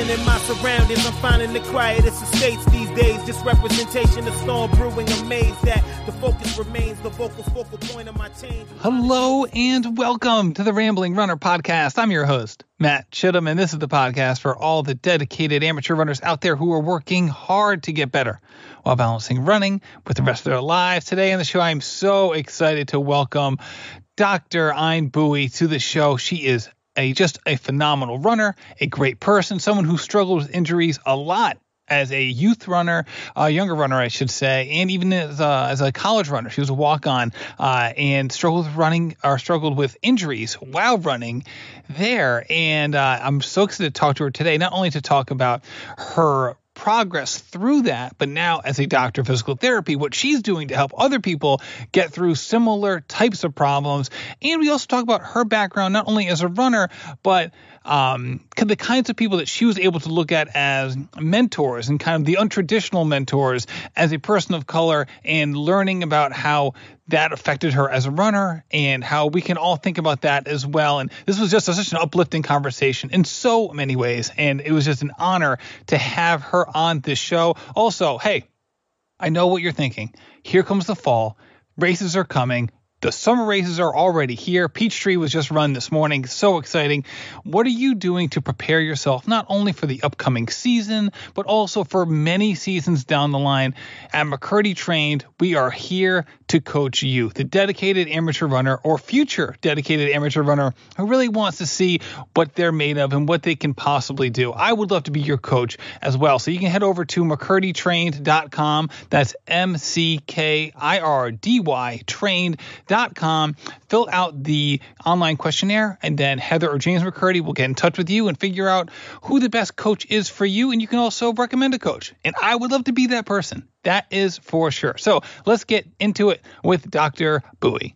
Enterprising in my surroundings, I'm finding the quietest estates these days. Just representation of storm brewing, amazed that the focus remains the vocal focal point of my change. Hello and welcome to the Rambling Runner Podcast. I'm your host, Matt Chittum, and this is the podcast for all the dedicated amateur runners out there who are working hard to get better while balancing running with the rest of their lives. Today on the show, I'm so excited to welcome Dr. Anh Bui to the show. She is a just a phenomenal runner, a great person, someone who struggled with injuries a lot as a youth runner, a younger runner, I should say, and even as a, as a college runner. She was a walk on uh, and struggled with running or struggled with injuries while running there. And uh, I'm so excited to talk to her today, not only to talk about her progress through that, but now as a doctor of physical therapy, what she's doing to help other people get through similar types of problems. And we also talk about her background, not only as a runner, but um, the kinds of people that she was able to look at as mentors and kind of the untraditional mentors as a person of color and learning about how that affected her as a runner and how we can all think about that as well. And this was just a, such an uplifting conversation in so many ways. And it was just an honor to have her on this show. Also, hey, I know what you're thinking. Here comes the fall. Races are coming. The summer races are already here. Peachtree was just run this morning. So exciting. What are you doing to prepare yourself not only for the upcoming season, but also for many seasons down the line? At McKirdy Trained, we are here to coach you, the dedicated amateur runner or future dedicated amateur runner who really wants to see what they're made of and what they can possibly do. I would love to be your coach as well. So you can head over to McKirdyTrained.com. That's M C K I R D Y trained com. Fill out the online questionnaire, and then Heather or James McKirdy will get in touch with you and figure out who the best coach is for you. And you can also recommend a coach. And I would love to be that person. That is for sure. So let's get into it with Dr. Bui.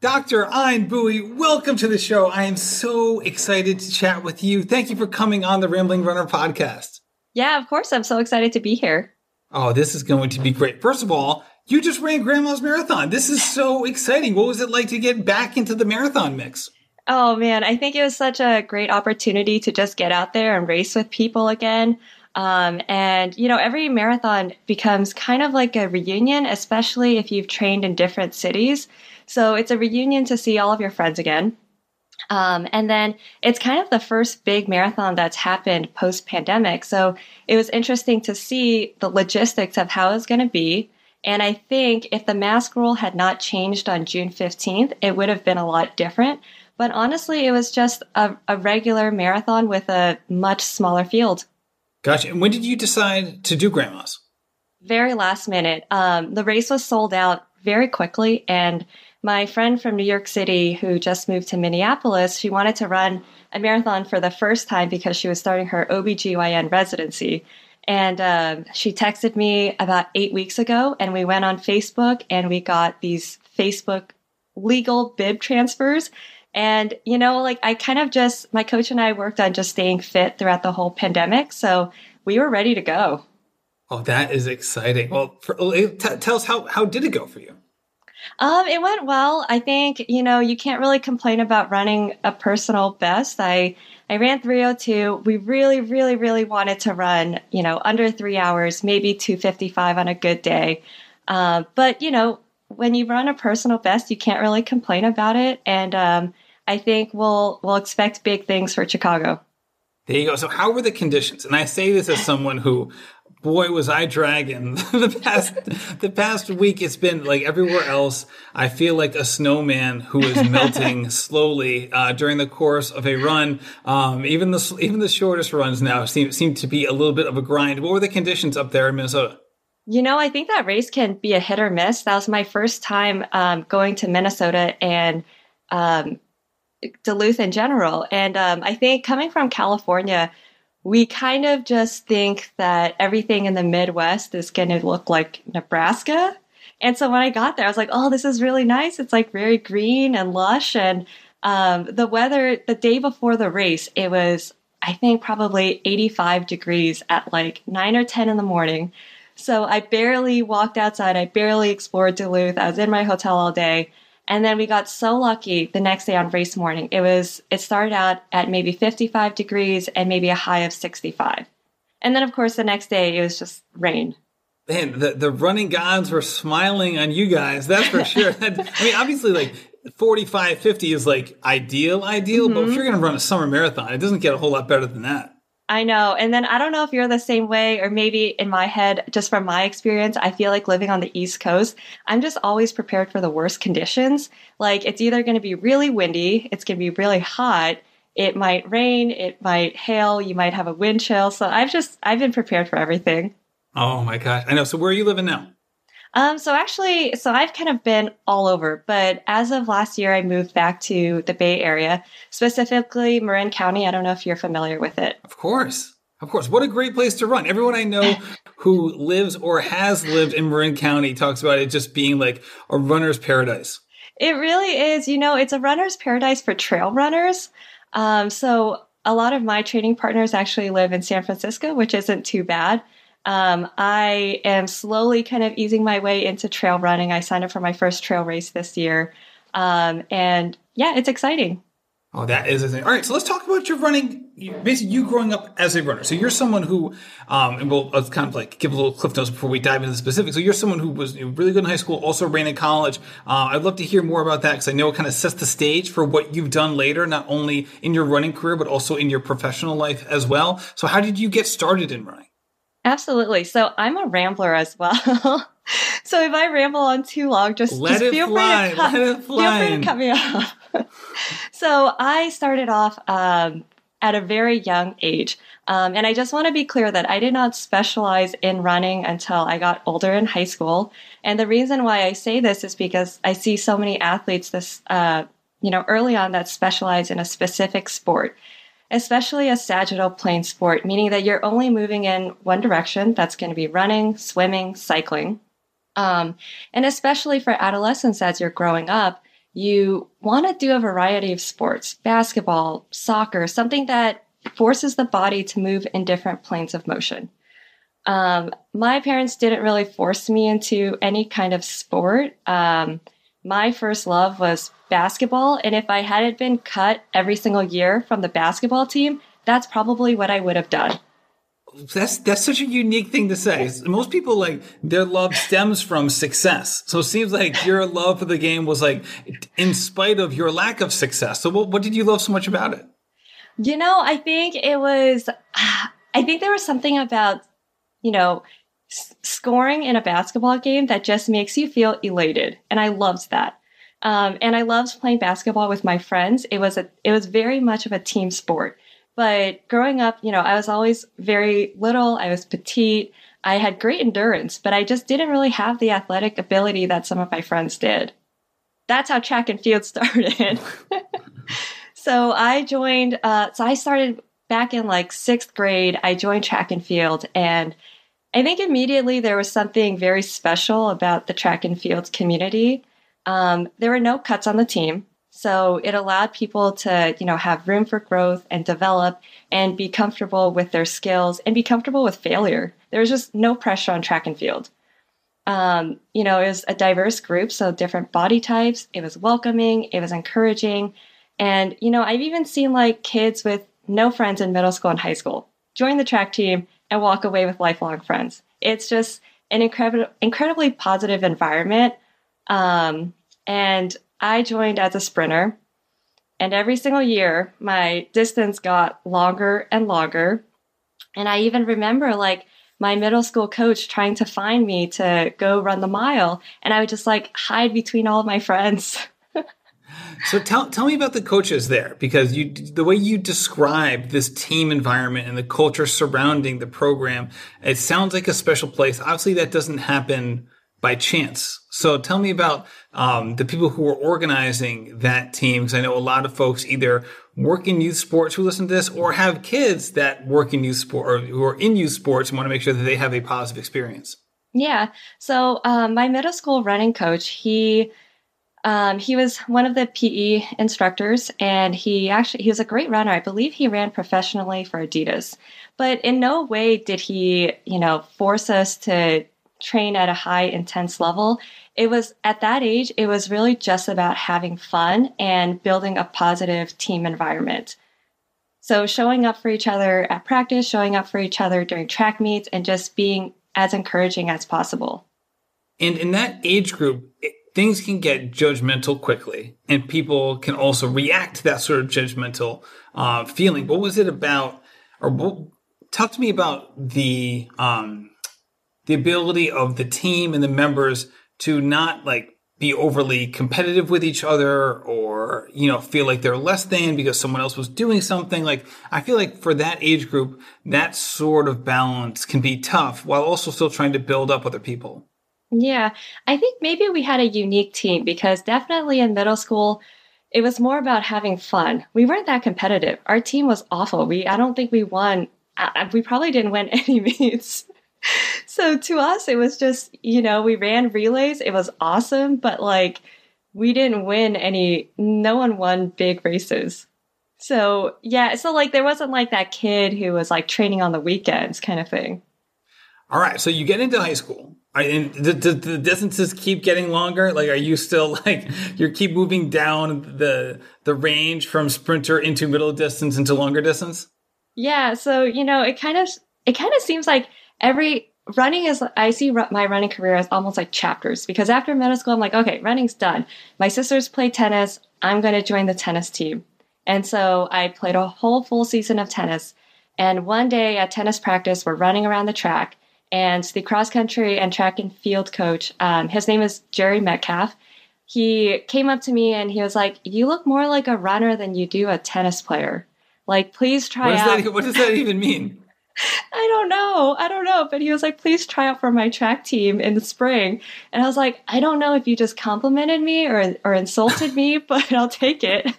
Dr. Anh Bui, welcome to the show. I am so excited to chat with you. Thank you for coming on the Rambling Runner podcast. Yeah, of course. I'm so excited to be here. Oh, this is going to be great. First of all, you just ran Grandma's Marathon. This is so exciting. What was it like to get back into the marathon mix? Oh man, I think it was such a great opportunity to just get out there and race with people again. Um, and you know, every marathon becomes kind of like a reunion, especially if you've trained in different cities. So it's a reunion to see all of your friends again. Um, and then it's kind of the first big marathon that's happened post pandemic. So it was interesting to see the logistics of how it's going to be. And I think if the mask rule had not changed on June 15th, it would have been a lot different. But honestly, it was just a, a regular marathon with a much smaller field. Gotcha. And when did you decide to do grandmas? Very last minute. Um, the race was sold out very quickly. And my friend from New York City, who just moved to Minneapolis, she wanted to run a marathon for the first time because she was starting her OBGYN residency. And um, she texted me about eight weeks ago, and we went on Facebook and we got these Facebook legal bib transfers. And, you know, like I kind of just, my coach and I worked on just staying fit throughout the whole pandemic. So we were ready to go. Oh, that is exciting. Well, for, t- tell us how, how did it go for you? Um, it went well. I think, you know, you can't really complain about running a personal best. I, I ran 302. We really, really, really wanted to run, you know, under three hours, maybe 255 on a good day. Uh, but, you know, when you run a personal best, you can't really complain about it. And um, I think we'll we'll expect big things for Chicago. There you go. So, how were the conditions? And I say this as someone who boy was I dragging the past the past week. It's been like everywhere else. I feel like a snowman who is melting slowly uh, during the course of a run. Um, even the even the shortest runs now seem seem to be a little bit of a grind. What were the conditions up there in Minnesota? You know, I think that race can be a hit or miss. That was my first time um, going to Minnesota and um, Duluth in general, and um, I think coming from California we kind of just think that everything in the Midwest is going to look like Nebraska. And so when I got there, I was like, oh, this is really nice. It's like very green and lush. And um, the weather, the day before the race, it was, I think, probably 85 degrees at like 9 or 10 in the morning. So I barely walked outside. I barely explored Duluth. I was in my hotel all day. And then we got so lucky the next day on race morning. It was, it started out at maybe 55 degrees and maybe a high of 65. And then, of course, the next day it was just rain. Man, the, the running gods were smiling on you guys. That's for sure. I mean, obviously, like 45, 50 is like ideal, ideal, mm-hmm. but if mm-hmm. you're going to run a summer marathon, it doesn't get a whole lot better than that. I know. And then I don't know if you're the same way, or maybe in my head, just from my experience, I feel like living on the East Coast, I'm just always prepared for the worst conditions. Like it's either going to be really windy, it's going to be really hot, it might rain, it might hail, you might have a wind chill. So I've just, I've been prepared for everything. Oh my gosh. I know. So where are you living now? Um, so actually, so I've kind of been all over, but as of last year, I moved back to the Bay Area, specifically Marin County. I don't know if you're familiar with it. Of course. Of course. What a great place to run. Everyone I know who lives or has lived in Marin County talks about it just being like a runner's paradise. It really is. You know, it's a runner's paradise for trail runners. Um, so a lot of my training partners actually live in San Francisco, which isn't too bad. Um, I am slowly kind of easing my way into trail running. I signed up for my first trail race this year. Um, and yeah, it's exciting. Oh, that is a thing. All right, so let's talk about your running. Basically, you growing up as a runner. So you're someone who, um, and we'll kind of like give a little cliff notes before we dive into the specifics. So you're someone who was really good in high school, also ran in college. Uh, I'd love to hear more about that because I know it kind of sets the stage for what you've done later, not only in your running career but also in your professional life as well. So how did you get started in running? Absolutely. So I'm a rambler as well. so if I ramble on too long, just, Let just feel, fly. free to cut, feel free to cut me off. so I started off um, at a very young age. Um, and I just want to be clear that I did not specialize in running until I got older in high school. And the reason why I say this is because I see so many athletes this, uh, you know, early on that specialize in a specific sport especially a sagittal plane sport, meaning that you're only moving in one direction. That's going to be running, swimming, cycling. Um, and especially for adolescents as you're growing up, you want to do a variety of sports, basketball, soccer, something that forces the body to move in different planes of motion. Um, my parents didn't really force me into any kind of sport. Um, my first love was basketball. And if I hadn't been cut every single year from the basketball team, that's probably what I would have done. That's that's such a unique thing to say. Most people like their love stems from success. So it seems like your love for the game was like in spite of your lack of success. So what, what did you love so much about it? You know, I think it was I think there was something about, you know, scoring in a basketball game that just makes you feel elated. And I loved that. Um, and I loved playing basketball with my friends. It was a, it was very much of a team sport. But growing up, you know, I was always very little. I was petite. I had great endurance, but I just didn't really have the athletic ability that some of my friends did. That's how track and field started. so I joined, uh, so I started back in like sixth grade. I joined track and field and I think immediately there was something very special about the track and field community. Um, there were no cuts on the team. So it allowed people to, you know, have room for growth and develop and be comfortable with their skills and be comfortable with failure. There was just no pressure on track and field. Um, you know, it was a diverse group, so different body types. It was welcoming, it was encouraging. And, you know, I've even seen like kids with no friends in middle school and high school join the track team and walk away with lifelong friends. It's just an incredible, incredibly positive environment. Um, and I joined as a sprinter, and every single year my distance got longer and longer. And I even remember like my middle school coach trying to find me to go run the mile, and I would just like hide between all of my friends. So tell tell me about the coaches there because you the way you describe this team environment and the culture surrounding the program, it sounds like a special place. Obviously, that doesn't happen by chance. So tell me about um, the people who were organizing that team because I know a lot of folks either work in youth sports who listen to this or have kids that work in youth sport or who are in youth sports and want to make sure that they have a positive experience. Yeah. So um, my middle school running coach, he um, he was one of the PE instructors, and he actually he was a great runner. I believe he ran professionally for Adidas, but in no way did he, you know, force us to train at a high intense level. it was at that age, it was really just about having fun and building a positive team environment. So showing up for each other at practice, showing up for each other during track meets, and just being as encouraging as possible. And in that age group, it, things can get judgmental quickly, and people can also react to that sort of judgmental uh, feeling. What was it about, or what, talk to me about the um, the ability of the team and the members to not like be overly competitive with each other or you know feel like they're less than because someone else was doing something like i feel like for that age group that sort of balance can be tough while also still trying to build up other people yeah i think maybe we had a unique team because definitely in middle school it was more about having fun we weren't that competitive our team was awful we i don't think we won we probably didn't win any meets so to us, it was just, you know, we ran relays. It was awesome, but like we didn't win any, no one won big races. So yeah, so like there wasn't like that kid who was like training on the weekends kind of thing. All right. So you get into high school. And the, the, the, distances keep getting longer. Like, are you still like you keep moving down the the range from sprinter into middle distance into longer distance? Yeah. So you know, it kind of it kind of seems like every running is i see my running career as almost like chapters because after middle school i'm like okay running's done my sisters play tennis i'm going to join the tennis team and so i played a whole full season of tennis and one day at tennis practice we're running around the track and the cross country and track and field coach um, his name is jerry metcalf he came up to me and he was like you look more like a runner than you do a tennis player like please try what out that, what does that even mean I don't know. I don't know. But he was like, please try out for my track team in the spring. And I was like, I don't know if you just complimented me or, or insulted me, but I'll take it.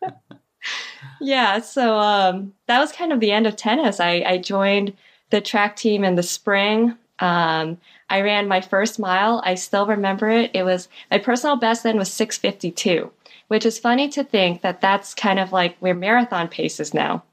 yeah. So um, that was kind of the end of tennis. I, I joined the track team in the spring. Um, I ran my first mile. I still remember it. It was my personal best then was 652, which is funny to think that that's kind of like where marathon pace is now.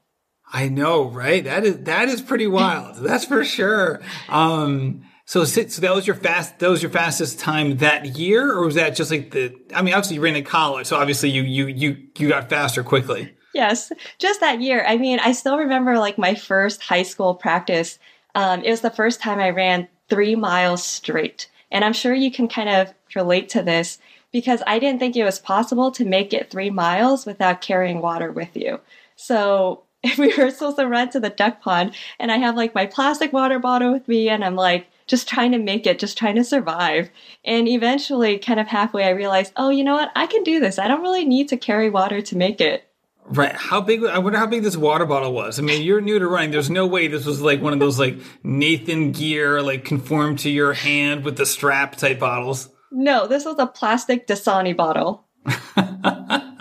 I know, right? That is that is pretty wild. That's for sure. Um, so, so that was your fast. That was your fastest time that year, or was that just like the? I mean, obviously you ran in college, so obviously you you you you got faster quickly. Yes, just that year. I mean, I still remember like my first high school practice. Um, it was the first time I ran three miles straight, and I'm sure you can kind of relate to this because I didn't think it was possible to make it three miles without carrying water with you. So we were supposed to run to the duck pond and I have like my plastic water bottle with me and I'm like just trying to make it, just trying to survive. And eventually, kind of halfway, I realized, oh, you know what? I can do this. I don't really need to carry water to make it. Right. How big? I wonder how big this water bottle was. I mean, you're new to running. There's no way this was like one of those like Nathan Gear, like conform to your hand with the strap type bottles. No, this was a plastic Dasani bottle.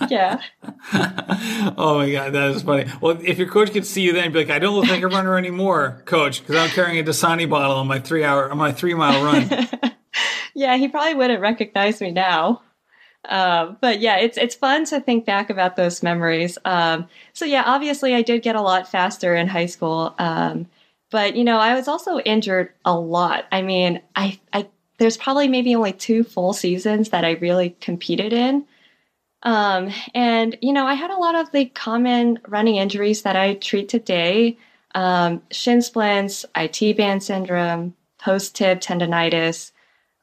yeah. oh my god, that is funny. Well, if your coach could see you then, be like, "I don't look like a runner anymore, coach, because I'm carrying a Dasani bottle on my three hour, on my three mile run." yeah, he probably wouldn't recognize me now. Um, but yeah, it's it's fun to think back about those memories. Um, so yeah, obviously, I did get a lot faster in high school. Um, but you know, I was also injured a lot. I mean, I I there's probably maybe only two full seasons that I really competed in. Um, and, you know, I had a lot of the common running injuries that I treat today um, shin splints, IT band syndrome, post tib tendonitis.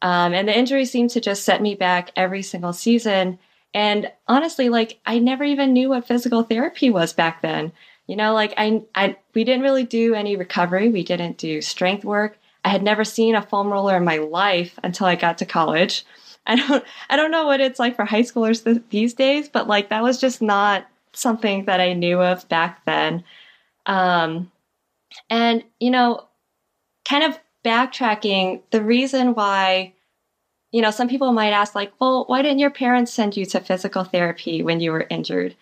Um, and the injury seemed to just set me back every single season. And honestly, like, I never even knew what physical therapy was back then. You know, like, I, I, we didn't really do any recovery, we didn't do strength work. I had never seen a foam roller in my life until I got to college. I don't I don't know what it's like for high schoolers th- these days, but like that was just not something that I knew of back then. Um, and you know, kind of backtracking, the reason why you know, some people might ask like, "Well, why didn't your parents send you to physical therapy when you were injured?"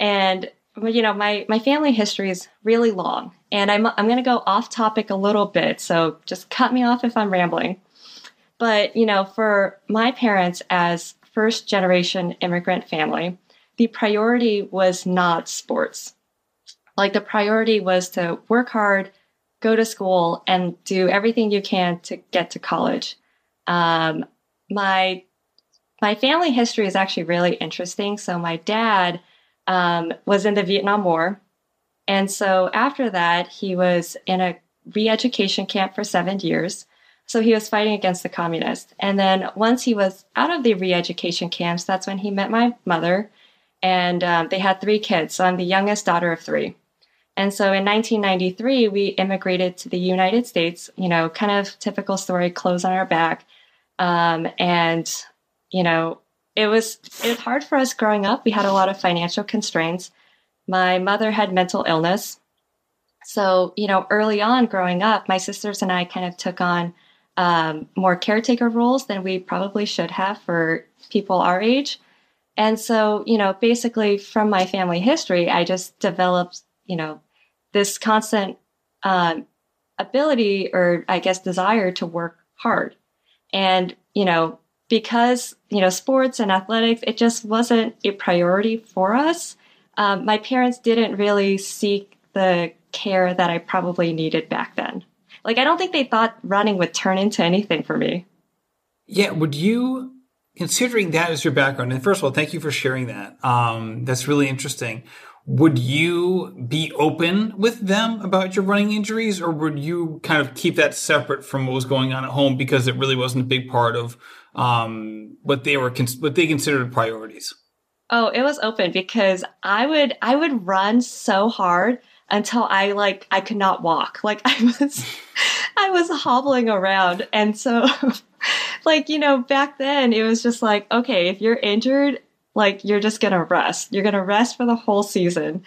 And you know, my my family history is really long, and I'm I'm going to go off topic a little bit, so just cut me off if I'm rambling. But, you know, for my parents as first generation immigrant family, the priority was not sports. Like the priority was to work hard, go to school, and do everything you can to get to college. Um, my my family history is actually really interesting. So my dad um, was in the Vietnam War, and so after that, he was in a re-education camp for seven years. So he was fighting against the communists. And then once he was out of the re-education camps, that's when he met my mother, and um, they had three kids. So I'm the youngest daughter of three. And so in 1993, we immigrated to the United States, you know, kind of typical story, clothes on our back. Um, and, you know, it was, it was hard for us growing up. We had a lot of financial constraints. My mother had mental illness. So, you know, early on growing up, my sisters and I kind of took on um, more caretaker roles than we probably should have for people our age. And so, you know, basically from my family history, I just developed, you know, this constant um, ability or I guess desire to work hard. And, you know, because, you know, sports and athletics, it just wasn't a priority for us. Um, my parents didn't really seek the care that I probably needed back then. Like, I don't think they thought running would turn into anything for me. Yeah. Would you, considering that as your background, and first of all, thank you for sharing that. Um, that's really interesting would you be open with them about your running injuries or would you kind of keep that separate from what was going on at home because it really wasn't a big part of um, what they were what they considered priorities? Oh it was open because i would i would run so hard until i like i could not walk. Like i was i was hobbling around. And so like you know back then it was just like okay if you're injured like you're just gonna rest. You're gonna rest for the whole season.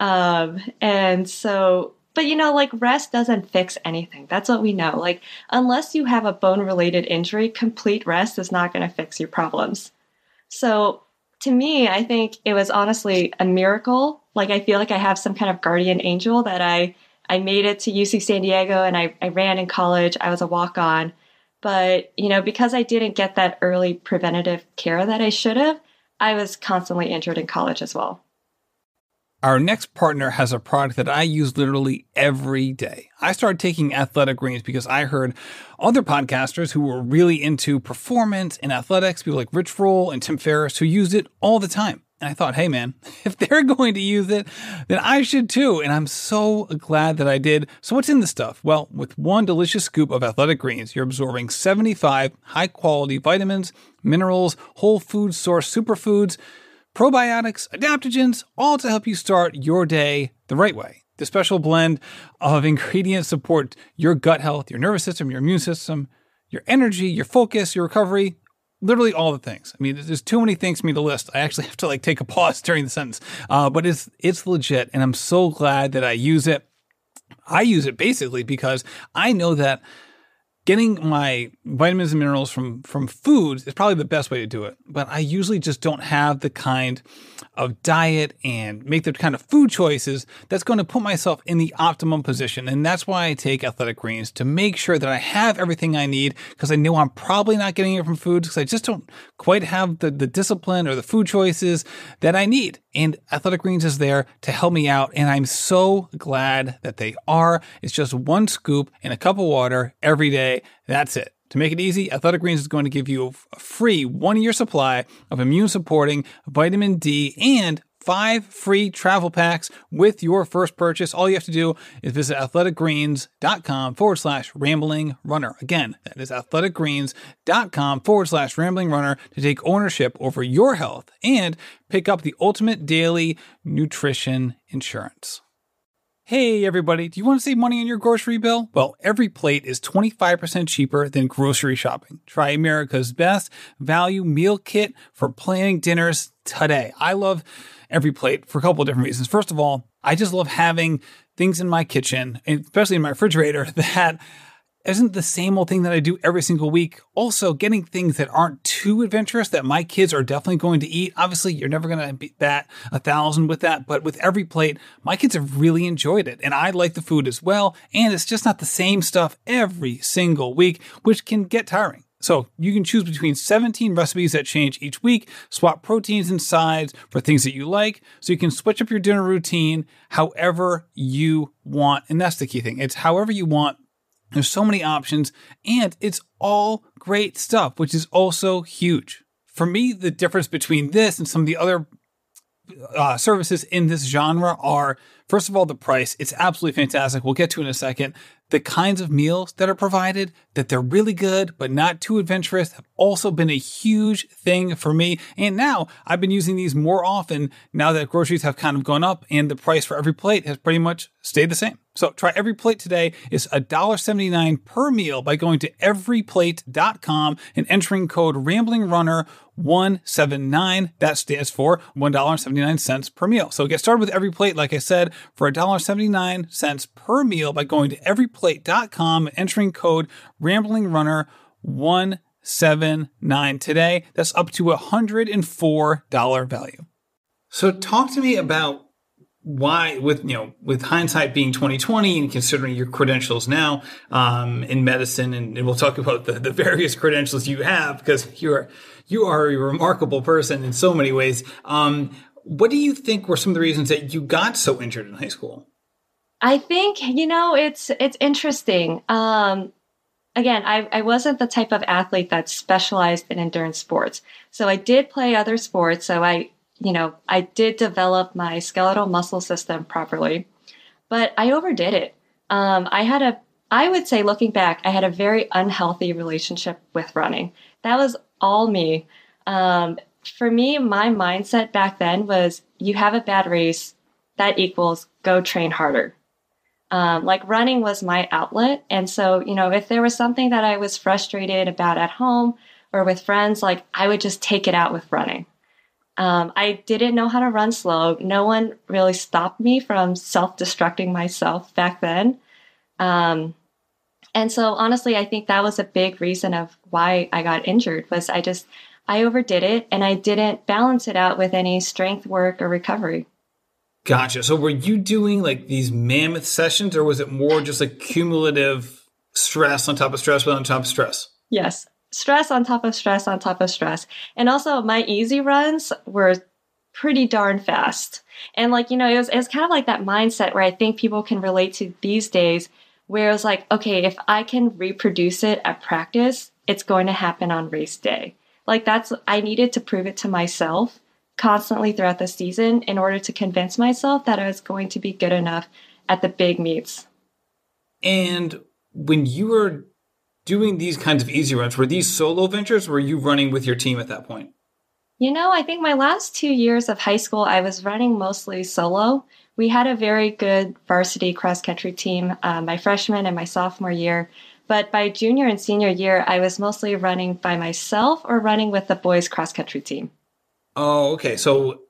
Um, and so, but you know, like rest doesn't fix anything. That's what we know. Like, unless you have a bone related injury, complete rest is not gonna fix your problems. So, to me, I think it was honestly a miracle. Like, I feel like I have some kind of guardian angel that I, I made it to UC San Diego and I, I ran in college. I was a walk on. But, you know, because I didn't get that early preventative care that I should have, I was constantly injured in college as well. Our next partner has a product that I use literally every day. I started taking athletic greens because I heard other podcasters who were really into performance and athletics, people like Rich Roll and Tim Ferriss, who used it all the time. And I thought, hey man, if they're going to use it, then I should too. And I'm so glad that I did. So what's in the stuff? Well, with one delicious scoop of athletic greens, you're absorbing 75 high quality vitamins, minerals, whole food source superfoods, probiotics, adaptogens, all to help you start your day the right way. The special blend of ingredients support your gut health, your nervous system, your immune system, your energy, your focus, your recovery, literally all the things. I mean, there's too many things for me to list. I actually have to like take a pause during the sentence. Uh, but it's it's legit, and I'm so glad that I use it. I use it basically because I know that getting my vitamins and minerals from from foods is probably the best way to do it. But I usually just don't have the kind of diet and make the kind of food choices that's going to put myself in the optimum position. And that's why I take athletic greens to make sure that I have everything I need because I know I'm probably not getting it from foods because I just don't quite have the, the discipline or the food choices that I need. And athletic greens is there to help me out. And I'm so glad that they are. It's just one scoop in a cup of water every day. That's it. To make it easy, Athletic Greens is going to give you a free one year supply of immune supporting vitamin D and five free travel packs with your first purchase. All you have to do is visit athleticgreens.com forward slash rambling runner. Again, that is athleticgreens.com forward slash rambling runner to take ownership over your health and pick up the ultimate daily nutrition insurance. Hey everybody, do you want to save money on your grocery bill? Well, every plate is 25% cheaper than grocery shopping. Try America's best value meal kit for planning dinners today. I love every plate for a couple of different reasons. First of all, I just love having things in my kitchen, especially in my refrigerator, that isn't the same old thing that I do every single week. Also, getting things that aren't too adventurous that my kids are definitely going to eat. Obviously, you're never going to beat that a thousand with that, but with every plate, my kids have really enjoyed it. And I like the food as well. And it's just not the same stuff every single week, which can get tiring. So you can choose between 17 recipes that change each week, swap proteins and sides for things that you like. So you can switch up your dinner routine however you want. And that's the key thing. It's however you want There's so many options, and it's all great stuff, which is also huge. For me, the difference between this and some of the other uh, services in this genre are first of all the price. It's absolutely fantastic. We'll get to in a second the kinds of meals that are provided that they're really good but not too adventurous have also been a huge thing for me. And now i've been using these more often now that groceries have kind of gone up and the price for every plate has pretty much stayed the same. So try every plate today. Is $1.79 per meal by going to everyplate.com and entering code rambling runner 179 that stands for $1.79 per meal. So get started with every plate like i said for $1.79 per meal by going to everyplate.com and entering code ramblingrunner 179 today. That's up to a $104 value. So talk to me about why with you know with hindsight being 2020 and considering your credentials now um, in medicine and, and, we'll talk about the, the various credentials you have because you're you are a remarkable person in so many ways um, what do you think were some of the reasons that you got so injured in high school I think you know it's it's interesting. Um, again, I, I wasn't the type of athlete that specialized in endurance sports, so I did play other sports. So I you know I did develop my skeletal muscle system properly, but I overdid it. Um, I had a I would say looking back, I had a very unhealthy relationship with running. That was all me. Um, for me, my mindset back then was you have a bad race, that equals go train harder um, like running was my outlet. And so, you know, if there was something that I was frustrated about at home or with friends, like I would just take it out with running. Um, I didn't know how to run slow. No one really stopped me from self destructing myself back then. Um, and so honestly, I think that was a big reason of why I got injured was I just, I overdid it and I didn't balance it out with any strength work or recovery. Gotcha. So were you doing like these mammoth sessions or was it more just like cumulative stress on top of stress on top of stress? Yes. Stress on top of stress on top of stress. And also my easy runs were pretty darn fast. And like, you know, it was, it was kind of like that mindset where I think people can relate to these days where it was like, okay, if I can reproduce it at practice, it's going to happen on race day. Like that's, I needed to prove it to myself constantly throughout the season in order to convince myself that I was going to be good enough at the big meets. And when you were doing these kinds of easy runs, were these solo ventures? were you running with your team at that point? You know, I think my last two years of high school, I was running mostly solo. We had a very good varsity cross country team uh, my freshman and my sophomore year. But by junior and senior year, I was mostly running by myself or running with the boys cross country team. Oh, okay. So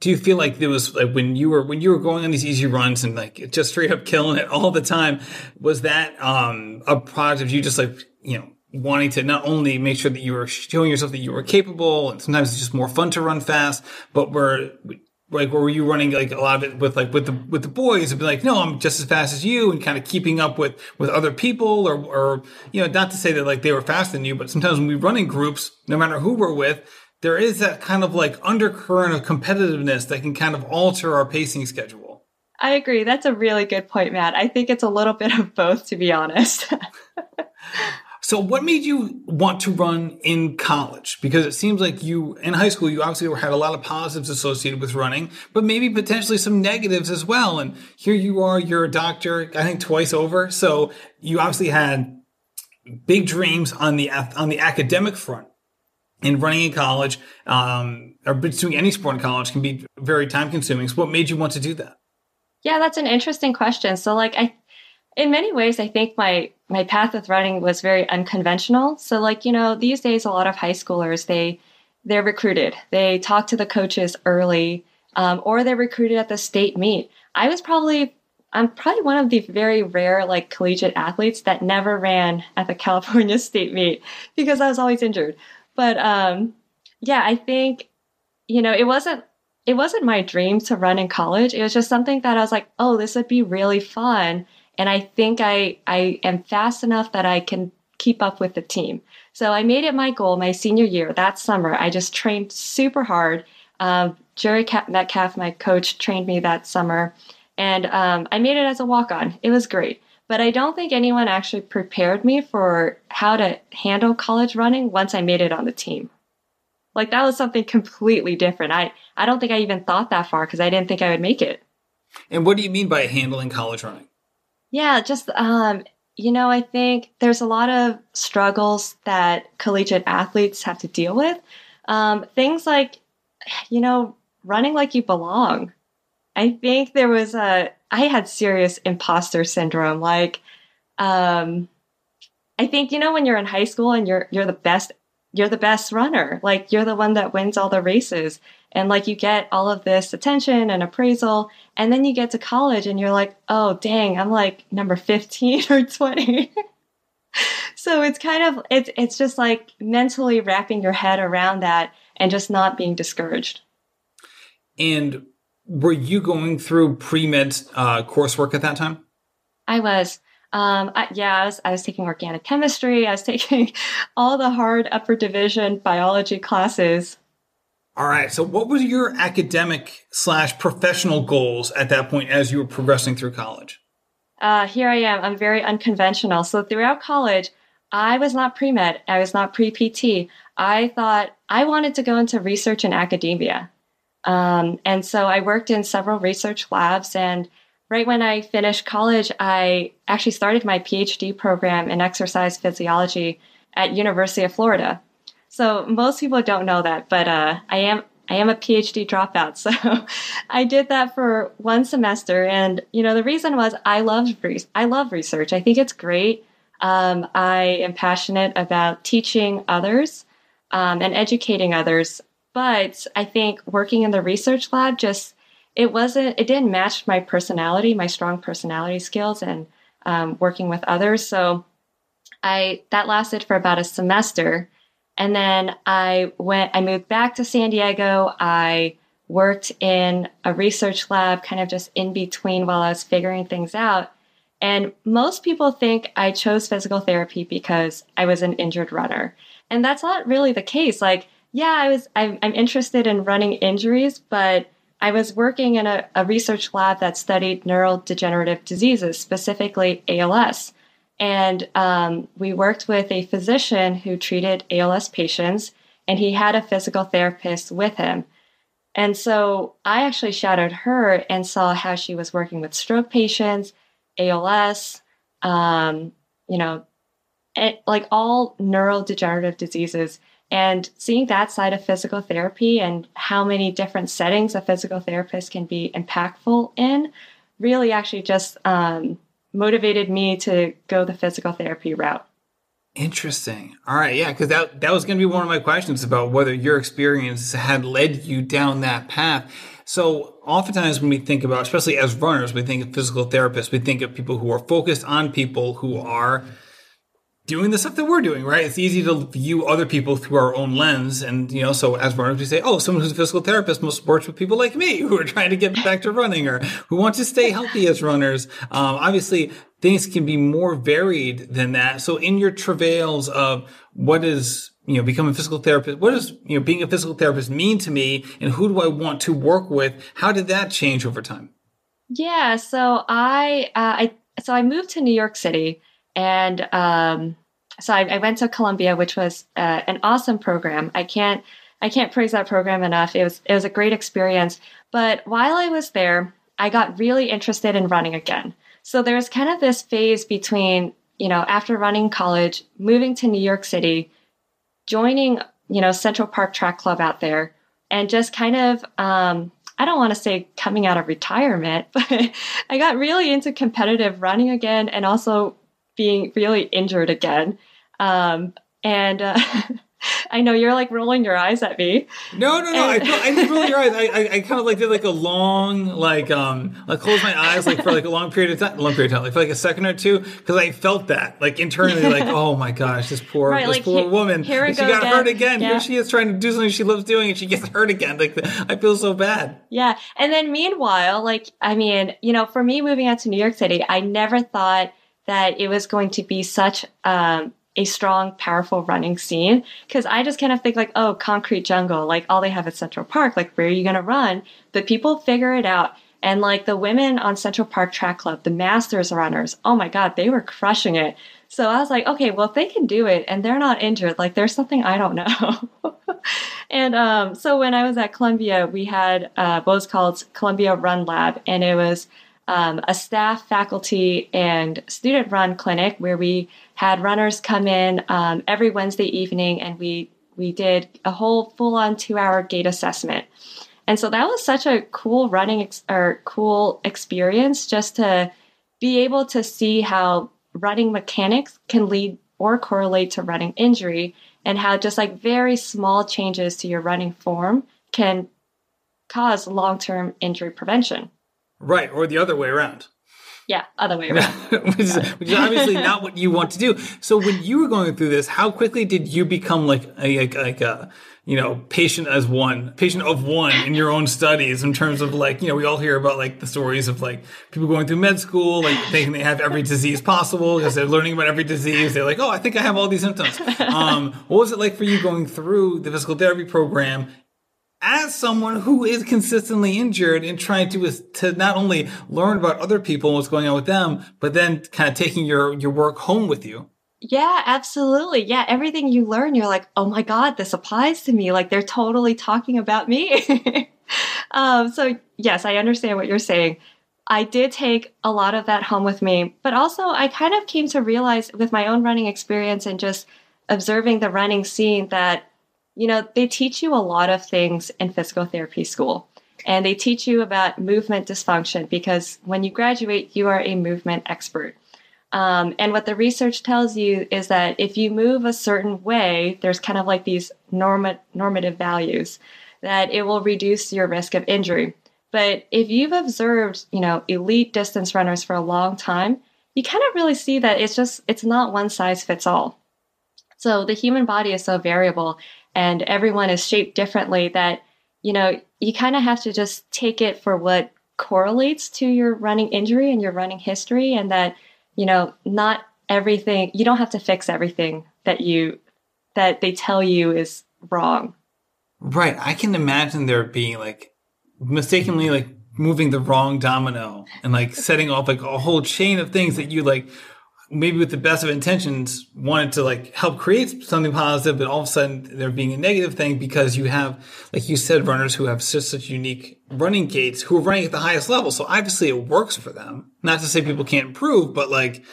do you feel like there was like when you were when you were going on these easy runs and like just straight up killing it all the time, was that um a product of you just like, you know, wanting to not only make sure that you were showing yourself that you were capable and sometimes it's just more fun to run fast, but were like were you running like a lot of it with like with the with the boys and be like no i'm just as fast as you and kind of keeping up with with other people or or you know not to say that like they were faster than you but sometimes when we run in groups no matter who we're with there is that kind of like undercurrent of competitiveness that can kind of alter our pacing schedule. I agree. That's a really good point, Matt. I think it's a little bit of both, to be honest. so, what made you want to run in college? Because it seems like you, in high school, you obviously had a lot of positives associated with running, but maybe potentially some negatives as well. And here you are, you're a doctor, I think twice over. So, you obviously had big dreams on the on the academic front and running in college um, or doing any sport in college can be very time consuming. So, what made you want to do that? Yeah, that's an interesting question. So, like, I, in many ways, I think my my path with running was very unconventional. So, like, you know, these days, a lot of high schoolers they they're recruited. They talk to the coaches early, um, or they're recruited at the state meet. I was probably I'm probably one of the very rare like collegiate athletes that never ran at the California state meet because I was always injured. But um, yeah, I think you know it wasn't it wasn't my dream to run in college. It was just something that I was like, oh, this would be really fun, and I think I I am fast enough that I can keep up with the team. So I made it my goal my senior year that summer. I just trained super hard. Um, Jerry Metcalf, my coach, trained me that summer, and um, I made it as a walk on. It was great. But I don't think anyone actually prepared me for how to handle college running once I made it on the team. Like that was something completely different. I, I don't think I even thought that far because I didn't think I would make it. And what do you mean by handling college running? Yeah, just um, you know, I think there's a lot of struggles that collegiate athletes have to deal with. Um, things like, you know, running like you belong. I think there was a, I had serious imposter syndrome. Like, um, I think, you know, when you're in high school and you're, you're the best, you're the best runner, like you're the one that wins all the races and like you get all of this attention and appraisal and then you get to college and you're like oh dang i'm like number 15 or 20 so it's kind of it's it's just like mentally wrapping your head around that and just not being discouraged and were you going through pre-med uh, coursework at that time i was um, I, yeah, I was, I was taking organic chemistry. I was taking all the hard upper division biology classes. All right. So, what were your academic slash professional goals at that point as you were progressing through college? Uh, here I am. I'm very unconventional. So, throughout college, I was not pre med. I was not pre PT. I thought I wanted to go into research and academia. Um, and so I worked in several research labs. And right when I finished college, I actually started my PhD program in exercise physiology at University of Florida. So most people don't know that, but uh, I am I am a PhD dropout. So I did that for one semester, and you know the reason was I love re- I love research. I think it's great. Um, I am passionate about teaching others um, and educating others, but I think working in the research lab just it wasn't it didn't match my personality, my strong personality skills, and um, working with others. So I that lasted for about a semester. And then I went, I moved back to San Diego. I worked in a research lab, kind of just in between while I was figuring things out. And most people think I chose physical therapy because I was an injured runner. And that's not really the case. Like, yeah, I was, I'm, I'm interested in running injuries, but I was working in a, a research lab that studied neurodegenerative diseases, specifically ALS. And um, we worked with a physician who treated ALS patients, and he had a physical therapist with him. And so I actually shadowed her and saw how she was working with stroke patients, ALS, um, you know, it, like all neurodegenerative diseases. And seeing that side of physical therapy and how many different settings a physical therapist can be impactful in really actually just um, motivated me to go the physical therapy route. Interesting. All right, yeah, because that that was going to be one of my questions about whether your experience had led you down that path. So, oftentimes when we think about, especially as runners, we think of physical therapists. We think of people who are focused on people who are doing the stuff that we're doing, right? It's easy to view other people through our own lens. And, you know, so as runners, we say, oh, someone who's a physical therapist must work with people like me who are trying to get back to running or who want to stay healthy as runners. Um, obviously, things can be more varied than that. So in your travails of what is, you know, becoming a physical therapist, what does, you know, being a physical therapist mean to me and who do I want to work with? How did that change over time? Yeah. So I, uh, I, so I moved to New York City and um, so I, I, went to Columbia, which was uh, an awesome program. I can't I can't praise that program enough. It was it was a great experience. But while I was there, I got really interested in running again. So there's kind of this phase between you know after running college, moving to New York City, joining you know Central Park Track Club out there, and just kind of um, I don't want to say coming out of retirement, but I got really into competitive running again and also being really injured again. Um, and uh, I know you're like rolling your eyes at me. No, no, no. And- I, I didn't roll your eyes. I, I, I, kind of like did like a long, like, um, like close my eyes like for like a long period of time, long period of time, like for like a second or two, because I felt that like internally, like, oh my gosh, this poor, right, this like, poor he, woman, here she got again. hurt again. Yeah. Here she is trying to do something she loves doing, and she gets hurt again. Like, I feel so bad. Yeah, and then meanwhile, like, I mean, you know, for me moving out to New York City, I never thought that it was going to be such um, a strong, powerful running scene. Because I just kind of think like, oh, concrete jungle, like all they have is Central Park. Like, where are you going to run? But people figure it out. And like the women on Central Park Track Club, the masters runners, oh my God, they were crushing it. So I was like, okay, well, if they can do it and they're not injured, like there's something I don't know. and um, so when I was at Columbia, we had uh, what was called Columbia Run Lab, and it was um, a staff, faculty, and student run clinic where we had runners come in um, every Wednesday evening and we we did a whole full on two hour gait assessment. And so that was such a cool running ex- or cool experience just to be able to see how running mechanics can lead or correlate to running injury and how just like very small changes to your running form can cause long term injury prevention. Right, or the other way around. Yeah, other way around. which, is, which, is, obviously not what you want to do. So when you were going through this, how quickly did you become like a, like, like a you know patient as one, patient of one in your own studies in terms of like you know we all hear about like the stories of like people going through med school like thinking they have every disease possible because they're learning about every disease. They're like, oh, I think I have all these symptoms. Um, what was it like for you going through the physical therapy program as someone who is consistently injured and trying to to not only learn about other people and what's going on with them, but then kind of taking your your work home with you. Yeah, absolutely. Yeah, everything you learn, you're like, oh my god, this applies to me. Like they're totally talking about me. um, so yes, I understand what you're saying. I did take a lot of that home with me, but also I kind of came to realize with my own running experience and just observing the running scene that you know, they teach you a lot of things in physical therapy school. And they teach you about movement dysfunction because when you graduate, you are a movement expert. Um, and what the research tells you is that if you move a certain way, there's kind of like these norma- normative values that it will reduce your risk of injury. But if you've observed, you know, elite distance runners for a long time, you kind of really see that it's just, it's not one size fits all. So the human body is so variable and everyone is shaped differently that you know you kind of have to just take it for what correlates to your running injury and your running history and that you know not everything you don't have to fix everything that you that they tell you is wrong. Right. I can imagine there being like mistakenly like moving the wrong domino and like setting off like a whole chain of things that you like maybe with the best of intentions wanted to like help create something positive, but all of a sudden there being a negative thing because you have, like you said, runners who have such, such unique running gaits who are running at the highest level. So obviously it works for them. Not to say people can't improve, but like,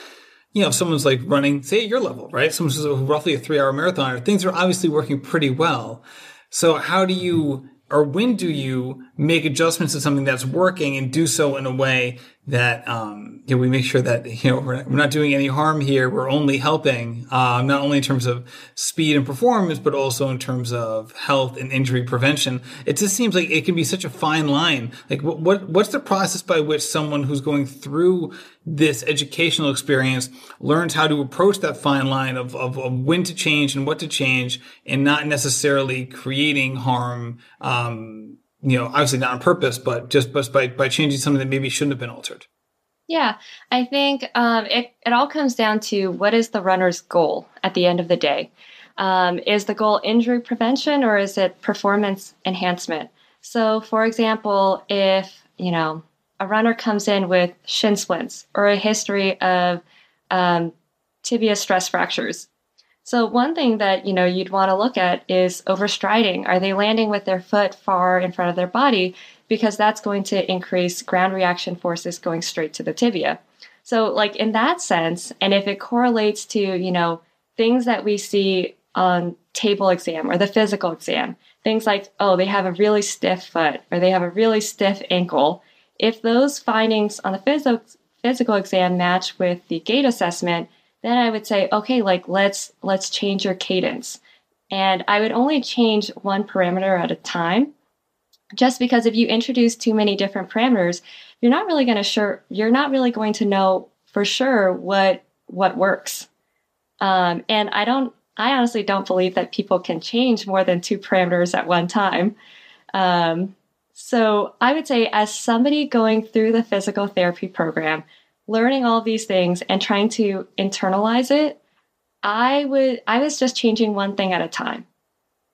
you know, if someone's like running, say at your level, right? Someone's roughly a three hour marathon, or things are obviously working pretty well. So how do you or when do you make adjustments to something that's working and do so in a way that um, you know, we make sure that you know we're, we're not doing any harm here. We're only helping, uh, not only in terms of speed and performance, but also in terms of health and injury prevention. It just seems like it can be such a fine line. Like, what, what what's the process by which someone who's going through this educational experience learns how to approach that fine line of, of, of when to change and what to change, and not necessarily creating harm. Um, you know, obviously not on purpose, but just by, by changing something that maybe shouldn't have been altered. Yeah, I think um, it, it all comes down to what is the runner's goal at the end of the day. Um, is the goal injury prevention or is it performance enhancement? So, for example, if you know a runner comes in with shin splints or a history of um, tibia stress fractures, so one thing that you know you'd want to look at is overstriding. Are they landing with their foot far in front of their body? Because that's going to increase ground reaction forces going straight to the tibia. So like in that sense, and if it correlates to you know things that we see on table exam or the physical exam, things like oh they have a really stiff foot or they have a really stiff ankle. If those findings on the physical physical exam match with the gait assessment, then I would say, okay, like let's let's change your cadence. And I would only change one parameter at a time. Just because if you introduce too many different parameters, you're not really going to sure you're not really going to know for sure what what works. Um, and I don't I honestly don't believe that people can change more than two parameters at one time. Um, so I would say, as somebody going through the physical therapy program, learning all these things and trying to internalize it, I would I was just changing one thing at a time.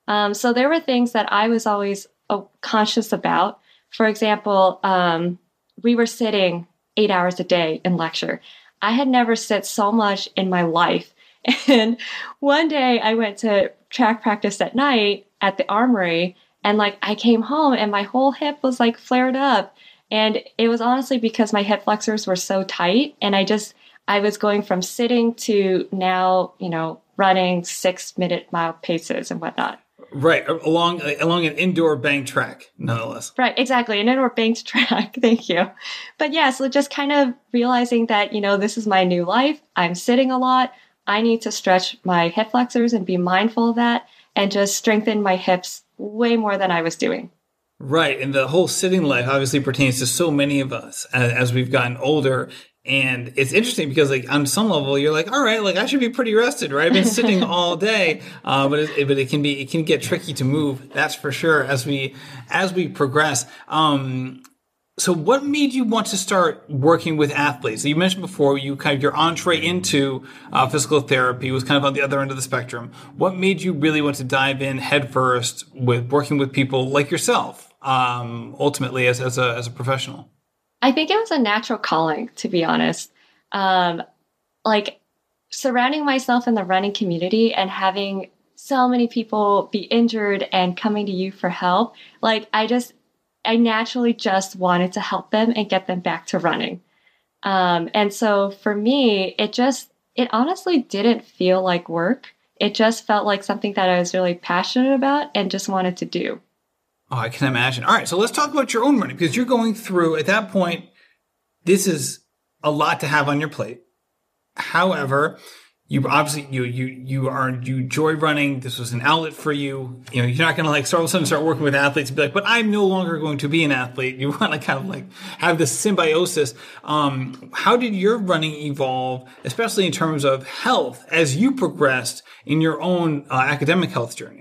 Um, so there were things that I was always uh, conscious about. For example, um, we were sitting eight hours a day in lecture. I had never sit so much in my life. And one day I went to track practice at night at the armory and like I came home and my whole hip was like flared up. And it was honestly because my hip flexors were so tight and I just, I was going from sitting to now, you know, running six minute mile paces and whatnot. Right, along along an indoor bank track, nonetheless. Right, exactly, an indoor banked track. Thank you. But yeah, so just kind of realizing that you know this is my new life. I'm sitting a lot. I need to stretch my hip flexors and be mindful of that, and just strengthen my hips way more than I was doing. Right, and the whole sitting life obviously pertains to so many of us as, as we've gotten older, and it's interesting because like on some level you're like, all right, like I should be pretty rested, right? I've been sitting all day, uh, but it, but it can be it can get tricky to move. That's for sure as we as we progress. Um, so what made you want to start working with athletes? You mentioned before you kind of your entree into uh, physical therapy was kind of on the other end of the spectrum. What made you really want to dive in headfirst with working with people like yourself, um, ultimately as, as a as a professional? I think it was a natural calling, to be honest. Um, like surrounding myself in the running community and having so many people be injured and coming to you for help. Like I just, I naturally just wanted to help them and get them back to running. Um, and so for me, it just, it honestly didn't feel like work. It just felt like something that I was really passionate about and just wanted to do. Oh, I can imagine. All right, so let's talk about your own running because you're going through at that point. This is a lot to have on your plate. However, you obviously you you you are you enjoy running. This was an outlet for you. You know, you're not going to like start all of a sudden start working with athletes and be like, but I'm no longer going to be an athlete. You want to kind of like have this symbiosis. Um, how did your running evolve, especially in terms of health, as you progressed in your own uh, academic health journey?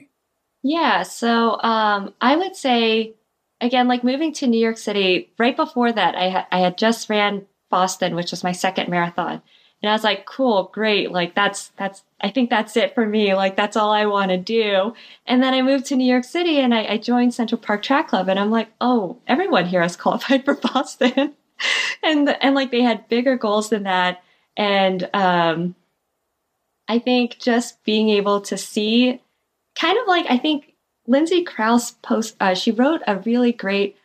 Yeah, so um, I would say again, like moving to New York City. Right before that, I ha- I had just ran Boston, which was my second marathon, and I was like, cool, great, like that's that's I think that's it for me. Like that's all I want to do. And then I moved to New York City and I, I joined Central Park Track Club, and I'm like, oh, everyone here has qualified for Boston, and and like they had bigger goals than that, and um, I think just being able to see kind of like I think Lindsay Crouse post uh, she wrote a really great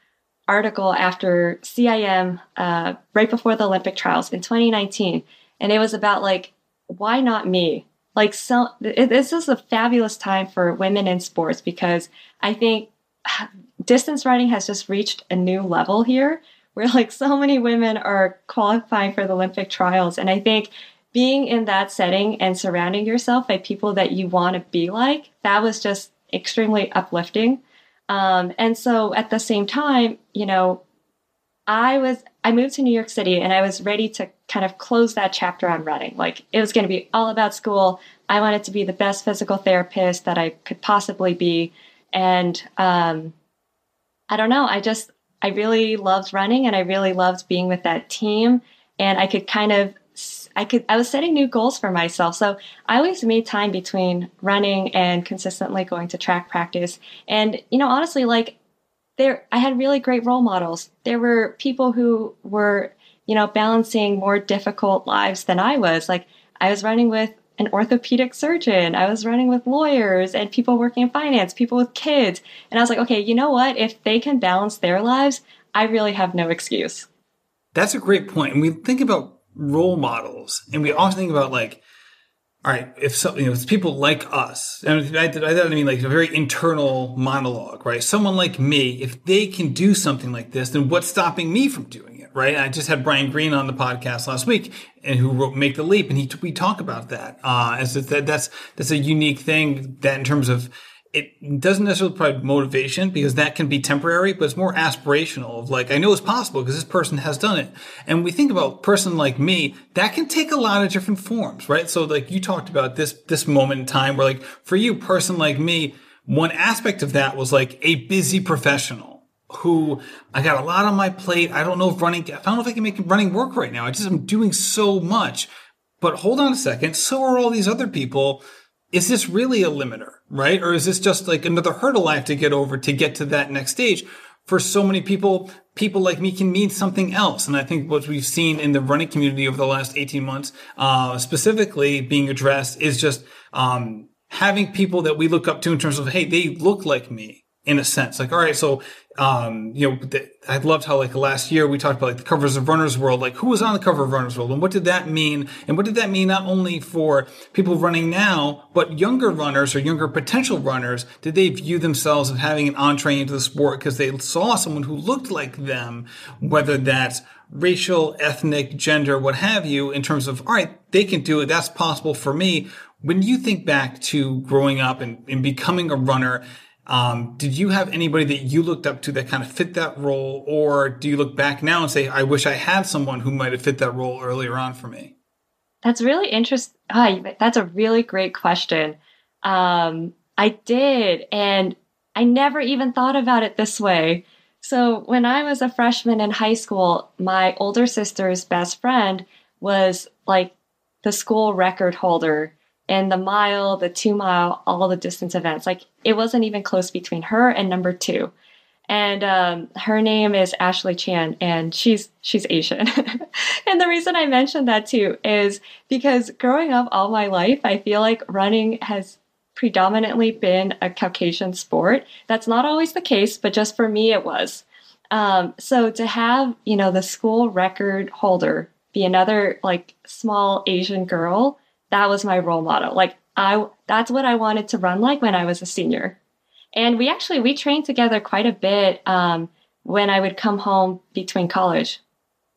article after CIM uh, right before the Olympic trials in 2019, and it was about like why not me? Like so, it, this is a fabulous time for women in sports because I think distance running has just reached a new level here where like so many women are qualifying for the Olympic trials, and I think being in that setting and surrounding yourself by people that you want to be like, that was just extremely uplifting. Um, and so at the same time, you know, I was, I moved to New York City and I was ready to kind of close that chapter on running. Like it was going to be all about school. I wanted to be the best physical therapist that I could possibly be. And, um, I don't know. I just, I really loved running and I really loved being with that team. And I could kind of I could, I was setting new goals for myself. So I always made time between running and consistently going to track practice. And, you know, honestly, like there, I had really great role models. There were people who were, you know, balancing more difficult lives than I was. Like I was running with an orthopedic surgeon. I was running with lawyers and people working in finance, people with kids. And I was like, okay, you know what? If they can balance their lives, I really have no excuse. That's a great point. And we think about role models, and we often think about like, all right, if so, you know, it's people like us, and I, I, I mean like a very internal monologue, right? Someone like me, if they can do something like this, then what's stopping me from doing it, right? I just had Brian Green on the podcast last week, and who wrote "Make the Leap," and he we talk about that uh, as that that's that's a unique thing that in terms of it doesn't necessarily provide motivation because that can be temporary, but it's more aspirational of like, I know it's possible because this person has done it. And we think about person like me, that can take a lot of different forms, right? So like you talked about this, this moment in time where like for you, person like me, one aspect of that was like a busy professional who I got a lot on my plate. I don't know if running, I don't know if I can make running work right now. I just, I'm doing so much. But hold on a second. So are all these other people is this really a limiter, right? Or is this just like another hurdle I have to get over to get to that next stage? For so many people, people like me can mean something else. And I think what we've seen in the running community over the last 18 months, uh, specifically being addressed is just, um, having people that we look up to in terms of, hey, they look like me in a sense. Like, all right, so, um, you know, th- I loved how like last year we talked about like the covers of Runner's World, like who was on the cover of Runner's World and what did that mean? And what did that mean not only for people running now, but younger runners or younger potential runners? Did they view themselves as having an entree into the sport because they saw someone who looked like them, whether that's racial, ethnic, gender, what have you, in terms of, all right, they can do it. That's possible for me. When you think back to growing up and, and becoming a runner, um, did you have anybody that you looked up to that kind of fit that role, or do you look back now and say, "I wish I had someone who might have fit that role earlier on for me"? That's really interesting. Oh, that's a really great question. Um, I did, and I never even thought about it this way. So when I was a freshman in high school, my older sister's best friend was like the school record holder and the mile, the two mile, all the distance events. Like it wasn't even close between her and number two. And um, her name is Ashley Chan, and she's she's Asian. and the reason I mentioned that too is because growing up all my life, I feel like running has predominantly been a Caucasian sport. That's not always the case, but just for me, it was. Um, so to have you know the school record holder be another like small Asian girl that was my role model. Like I, that's what I wanted to run like when I was a senior. And we actually, we trained together quite a bit um, when I would come home between college.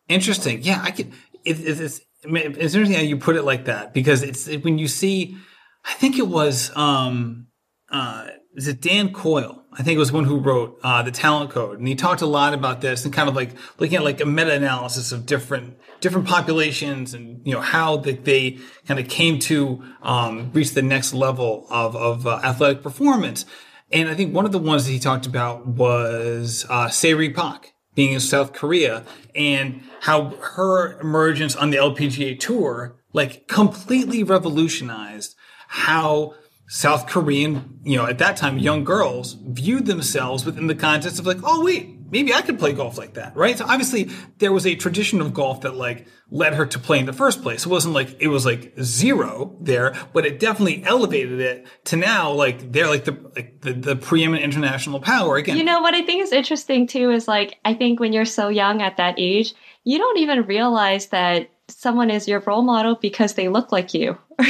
Interesting. Yeah, I could, it, it's, it's, it's interesting how you put it like that because it's when you see, I think it was, um, uh, is it Dan Coyle? I think it was one who wrote uh, the Talent Code, and he talked a lot about this and kind of like looking at like a meta-analysis of different different populations and you know how the, they kind of came to um, reach the next level of of uh, athletic performance. And I think one of the ones that he talked about was uh, Se-Ri Pak being in South Korea and how her emergence on the LPGA tour like completely revolutionized how South Korean, you know, at that time, young girls viewed themselves within the context of like, oh, wait, maybe I could play golf like that, right? So obviously there was a tradition of golf that like led her to play in the first place. It wasn't like, it was like zero there, but it definitely elevated it to now like they're like the, like the, the preeminent international power again. You know, what I think is interesting too is like, I think when you're so young at that age, you don't even realize that someone is your role model because they look like you or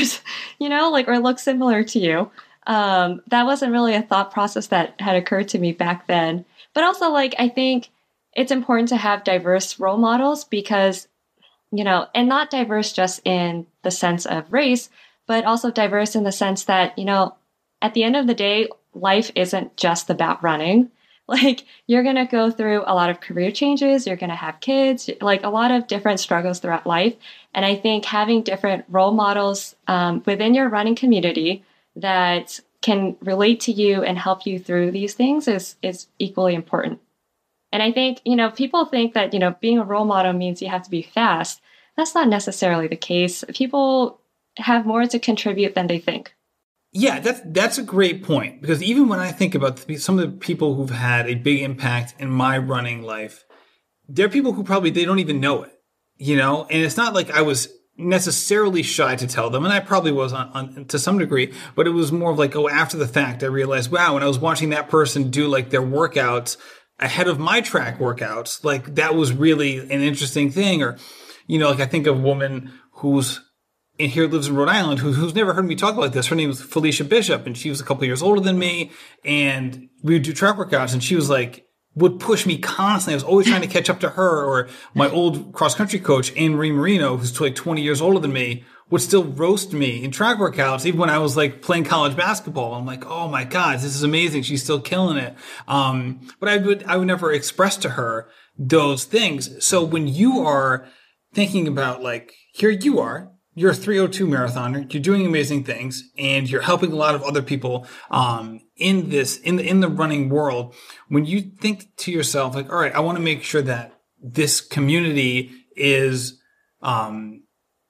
you know like or look similar to you. Um, that wasn't really a thought process that had occurred to me back then. But also like i think it's important to have diverse role models because you know and not diverse just in the sense of race but also diverse in the sense that you know at the end of the day life isn't just about running like you're going to go through a lot of career changes, you're going to have kids, like a lot of different struggles throughout life. And I think having different role models um, within your running community that can relate to you and help you through these things is is equally important. And I think, you know, people think that, you know, being a role model means you have to be fast. That's not necessarily the case. People have more to contribute than they think. Yeah, that's that's a great point because even when I think about some of the people who've had a big impact in my running life, there are people who probably they don't even know it, you know. And it's not like I was necessarily shy to tell them, and I probably was on, on, to some degree, but it was more of like, oh, after the fact, I realized, wow, when I was watching that person do like their workouts ahead of my track workouts, like that was really an interesting thing. Or, you know, like I think of a woman who's and here lives in Rhode Island who, who's never heard me talk about this. Her name is Felicia Bishop, and she was a couple years older than me. And we would do track workouts, and she was like, would push me constantly. I was always trying to catch up to her or my old cross country coach, Anne Marie Marino, who's like 20 years older than me, would still roast me in track workouts, even when I was like playing college basketball. I'm like, oh my God, this is amazing. She's still killing it. Um, but I would, I would never express to her those things. So when you are thinking about like, here you are, you're a 302 marathoner. You're doing amazing things, and you're helping a lot of other people um, in this in the in the running world. When you think to yourself, like, all right, I want to make sure that this community is um,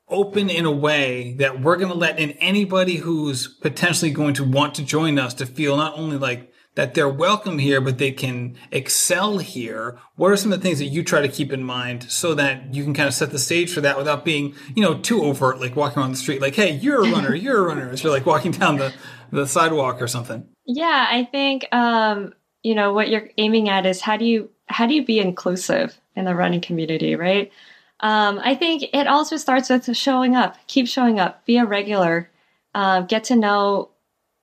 open in a way that we're going to let in anybody who's potentially going to want to join us to feel not only like that they're welcome here, but they can excel here? What are some of the things that you try to keep in mind so that you can kind of set the stage for that without being, you know, too overt, like walking around the street, like, hey, you're a runner, you're a runner, as you're like walking down the, the sidewalk or something? Yeah, I think, um, you know, what you're aiming at is how do you, how do you be inclusive in the running community, right? Um, I think it also starts with showing up, keep showing up, be a regular, uh, get to know,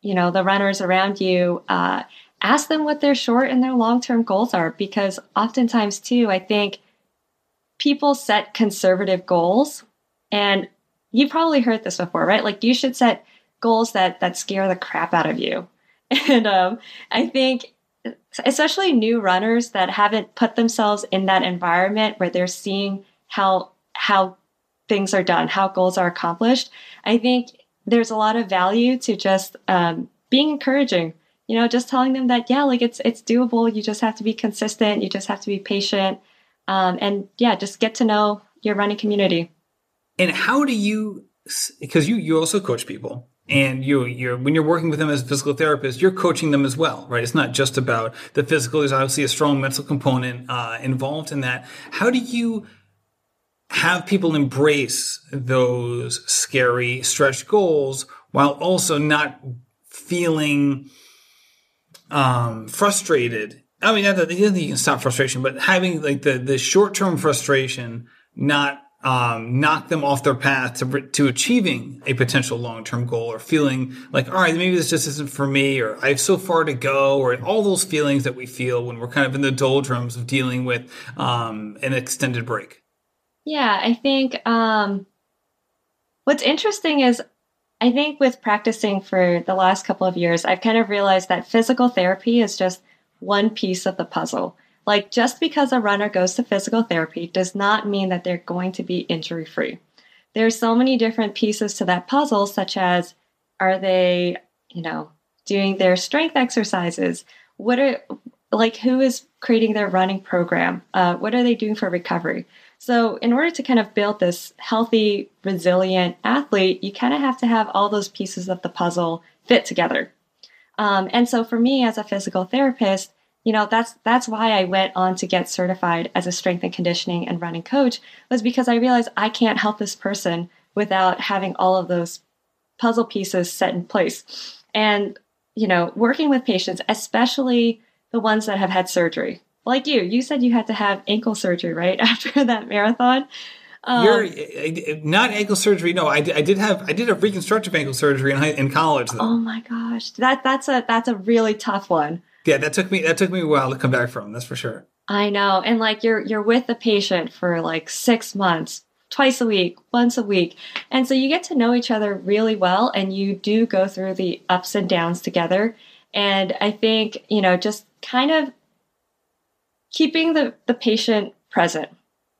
you know, the runners around you, uh, ask them what their short and their long term goals are because oftentimes, too, I think people set conservative goals and you've probably heard this before, right? Like you should set goals that that scare the crap out of you. And um, I think especially new runners that haven't put themselves in that environment where they're seeing how how things are done, how goals are accomplished. I think there's a lot of value to just um, being encouraging you know, just telling them that, yeah, like it's, it's doable. You just have to be consistent. You just have to be patient. Um, and yeah, just get to know your running community. And how do you, because you, you also coach people and you, you're, when you're working with them as a physical therapist, you're coaching them as well, right? It's not just about the physical. There's obviously a strong mental component, uh, involved in that. How do you, have people embrace those scary stretch goals while also not feeling um, frustrated. I mean, not that you can stop frustration, but having like the, the short term frustration not um, knock them off their path to, to achieving a potential long term goal or feeling like, all right, maybe this just isn't for me or I have so far to go or all those feelings that we feel when we're kind of in the doldrums of dealing with um, an extended break. Yeah, I think um, what's interesting is I think with practicing for the last couple of years, I've kind of realized that physical therapy is just one piece of the puzzle. Like, just because a runner goes to physical therapy does not mean that they're going to be injury free. There's so many different pieces to that puzzle, such as are they, you know, doing their strength exercises? What are, like, who is creating their running program? Uh, what are they doing for recovery? So, in order to kind of build this healthy, resilient athlete, you kind of have to have all those pieces of the puzzle fit together. Um, and so, for me as a physical therapist, you know that's that's why I went on to get certified as a strength and conditioning and running coach was because I realized I can't help this person without having all of those puzzle pieces set in place. And you know, working with patients, especially the ones that have had surgery, like you, you said you had to have ankle surgery, right? After that marathon. Um, You're not ankle surgery. No, I, I did have I did have reconstructive ankle surgery in, in college. Though. Oh my gosh, that that's a that's a really tough one. Yeah, that took me that took me a while to come back from. That's for sure. I know, and like you're you're with the patient for like six months, twice a week, once a week, and so you get to know each other really well, and you do go through the ups and downs together. And I think you know just kind of keeping the, the patient present.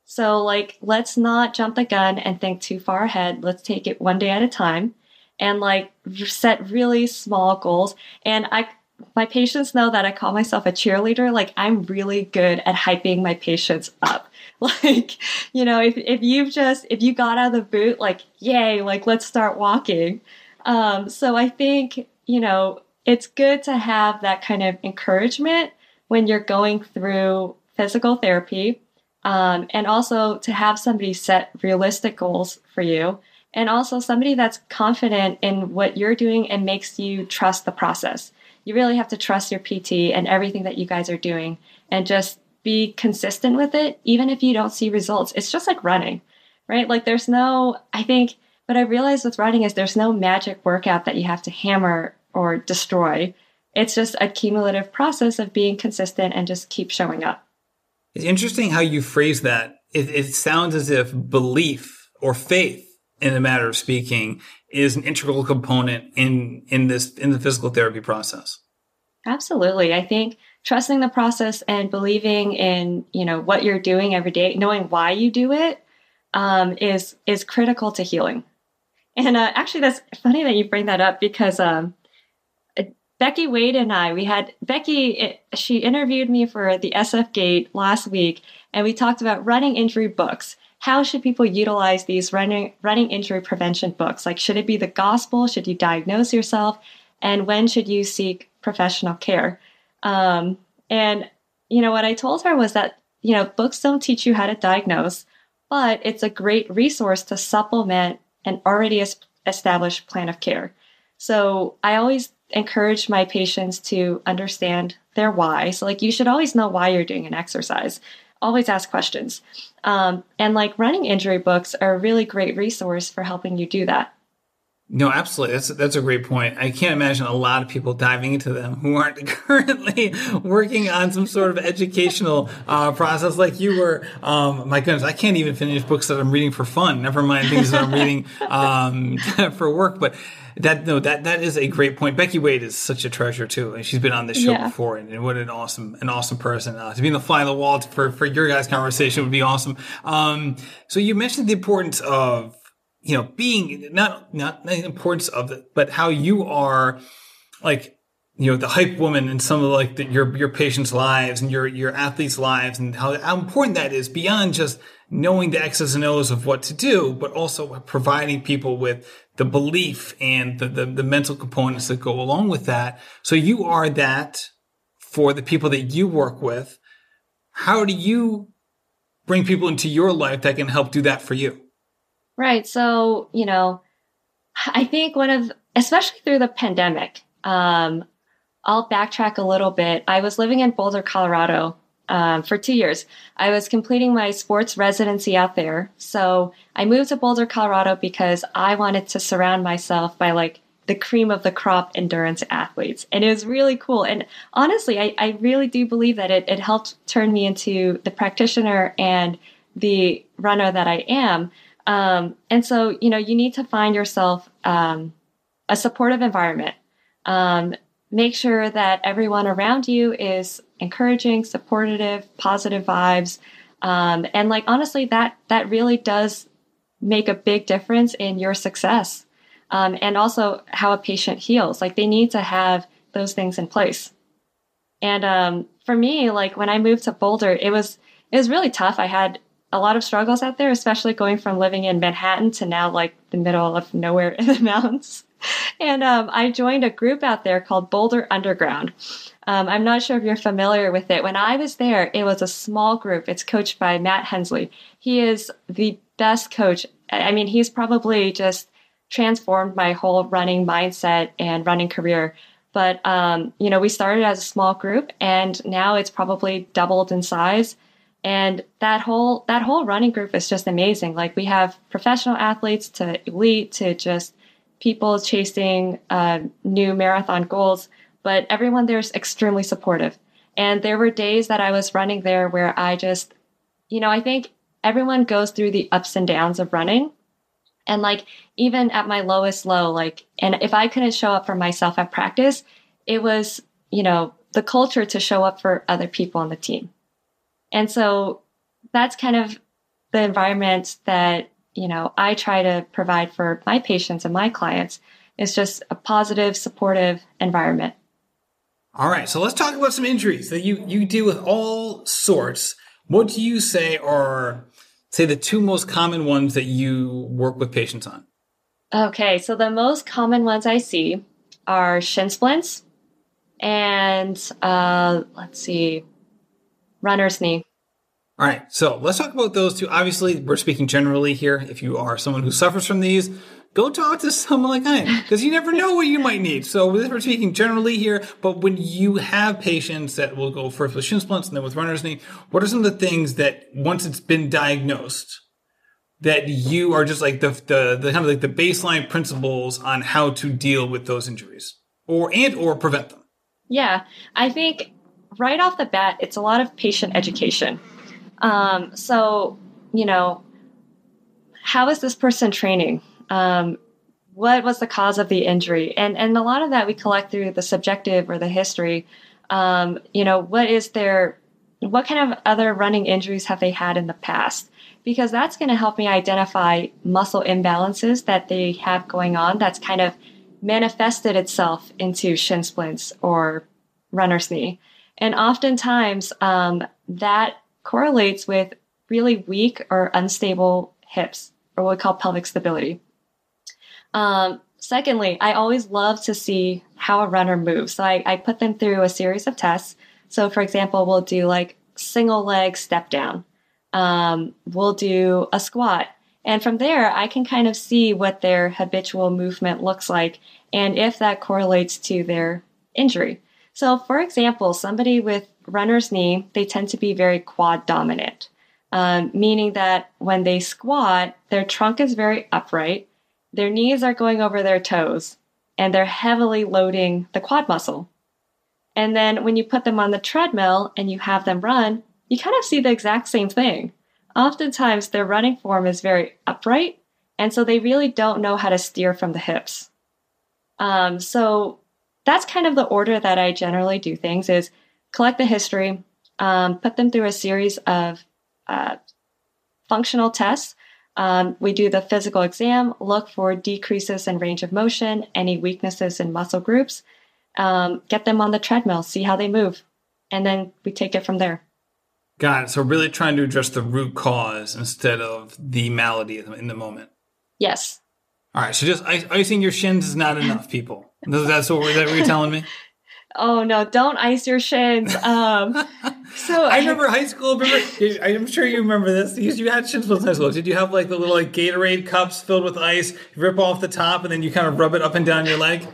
So, like, let's not jump the gun and think too far ahead. Let's take it one day at a time and like set really small goals. And I, my patients know that I call myself a cheerleader. Like, I'm really good at hyping my patients up. Like, you know, if, if you've just, if you got out of the boot, like, yay, like, let's start walking. Um, so I think, you know, it's good to have that kind of encouragement when you're going through physical therapy, um, and also to have somebody set realistic goals for you, and also somebody that's confident in what you're doing and makes you trust the process. You really have to trust your PT and everything that you guys are doing, and just be consistent with it, even if you don't see results. It's just like running, right? Like there's no, I think what I realized with running is there's no magic workout that you have to hammer or destroy it's just a cumulative process of being consistent and just keep showing up. It's interesting how you phrase that. It, it sounds as if belief or faith, in a matter of speaking, is an integral component in in this in the physical therapy process. Absolutely, I think trusting the process and believing in you know what you're doing every day, knowing why you do it, um, is is critical to healing. And uh, actually, that's funny that you bring that up because um, Becky Wade and I, we had Becky, she interviewed me for the SF Gate last week, and we talked about running injury books. How should people utilize these running, running injury prevention books? Like, should it be the gospel? Should you diagnose yourself? And when should you seek professional care? Um, and, you know, what I told her was that, you know, books don't teach you how to diagnose, but it's a great resource to supplement an already established plan of care. So I always encourage my patients to understand their why. So, like, you should always know why you're doing an exercise. Always ask questions. Um, and like running injury books are a really great resource for helping you do that. No, absolutely. That's that's a great point. I can't imagine a lot of people diving into them who aren't currently working on some sort of educational uh, process like you were. Um, my goodness, I can't even finish books that I'm reading for fun. Never mind things that I'm reading um, for work. But that no, that that is a great point. Becky Wade is such a treasure too, and she's been on this show yeah. before, and, and, what an awesome an awesome person. Uh, to be in the fly on the wall for for your guys' conversation would be awesome. Um, so you mentioned the importance of you know, being not, not the importance of it, but how you are like, you know, the hype woman in some of like the, your, your patients' lives and your, your athletes' lives and how, how important that is beyond just knowing the X's and O's of what to do, but also providing people with the belief and the, the, the mental components that go along with that. So you are that for the people that you work with. How do you bring people into your life that can help do that for you? Right. So, you know, I think one of, especially through the pandemic, um, I'll backtrack a little bit. I was living in Boulder, Colorado um, for two years. I was completing my sports residency out there. So I moved to Boulder, Colorado because I wanted to surround myself by like the cream of the crop endurance athletes. And it was really cool. And honestly, I, I really do believe that it, it helped turn me into the practitioner and the runner that I am. Um, and so, you know, you need to find yourself um, a supportive environment. Um, make sure that everyone around you is encouraging, supportive, positive vibes. Um, and like honestly, that that really does make a big difference in your success. Um, and also how a patient heals. Like they need to have those things in place. And um, for me, like when I moved to Boulder, it was it was really tough. I had a lot of struggles out there, especially going from living in Manhattan to now like the middle of nowhere in the mountains. And um, I joined a group out there called Boulder Underground. Um, I'm not sure if you're familiar with it. When I was there, it was a small group. It's coached by Matt Hensley. He is the best coach. I mean, he's probably just transformed my whole running mindset and running career. But, um, you know, we started as a small group and now it's probably doubled in size and that whole that whole running group is just amazing. Like we have professional athletes to elite to just people chasing uh, new marathon goals but everyone there is extremely supportive. And there were days that i was running there where i just you know i think everyone goes through the ups and downs of running. And like even at my lowest low like and if i couldn't show up for myself at practice it was you know the culture to show up for other people on the team and so that's kind of the environment that, you know, I try to provide for my patients and my clients is just a positive, supportive environment. All right. So let's talk about some injuries that you, you deal with all sorts. What do you say are, say, the two most common ones that you work with patients on? Okay. So the most common ones I see are shin splints and, uh, let's see, runner's knee. All right, so let's talk about those two. Obviously, we're speaking generally here. If you are someone who suffers from these, go talk to someone like I am because you never know what you might need. So we're speaking generally here, but when you have patients that will go first with shin splints and then with runner's knee, what are some of the things that once it's been diagnosed, that you are just like the, the, the kind of like the baseline principles on how to deal with those injuries or and or prevent them? Yeah, I think right off the bat, it's a lot of patient education. Um, so, you know, how is this person training? Um, what was the cause of the injury? And and a lot of that we collect through the subjective or the history. Um, you know, what is their what kind of other running injuries have they had in the past? Because that's going to help me identify muscle imbalances that they have going on that's kind of manifested itself into shin splints or runner's knee. And oftentimes, um, that correlates with really weak or unstable hips, or what we call pelvic stability. Um, Secondly, I always love to see how a runner moves. So I, I put them through a series of tests. So for example, we'll do like single leg step down. Um, we'll do a squat. And from there, I can kind of see what their habitual movement looks like and if that correlates to their injury. So for example, somebody with runner's knee, they tend to be very quad dominant, um, meaning that when they squat, their trunk is very upright their knees are going over their toes and they're heavily loading the quad muscle. And then when you put them on the treadmill and you have them run, you kind of see the exact same thing. Oftentimes, their running form is very upright, and so they really don't know how to steer from the hips. Um, so that's kind of the order that I generally do things: is collect the history, um, put them through a series of uh, functional tests um, we do the physical exam, look for decreases in range of motion, any weaknesses in muscle groups, um, get them on the treadmill, see how they move, and then we take it from there. Got it. So really trying to address the root cause instead of the malady in the moment. Yes. All right. So just icing your shins is not enough, people. That's what, that what you're telling me oh no, don't ice your shins. Um, so I remember high school. Remember, I'm sure you remember this because you had shin splints in high school. Did you have like the little like Gatorade cups filled with ice? rip off the top and then you kind of rub it up and down your leg.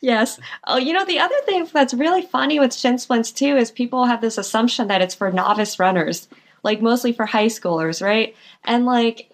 yes. Oh, you know the other thing that's really funny with shin splints too is people have this assumption that it's for novice runners, like mostly for high schoolers, right? And like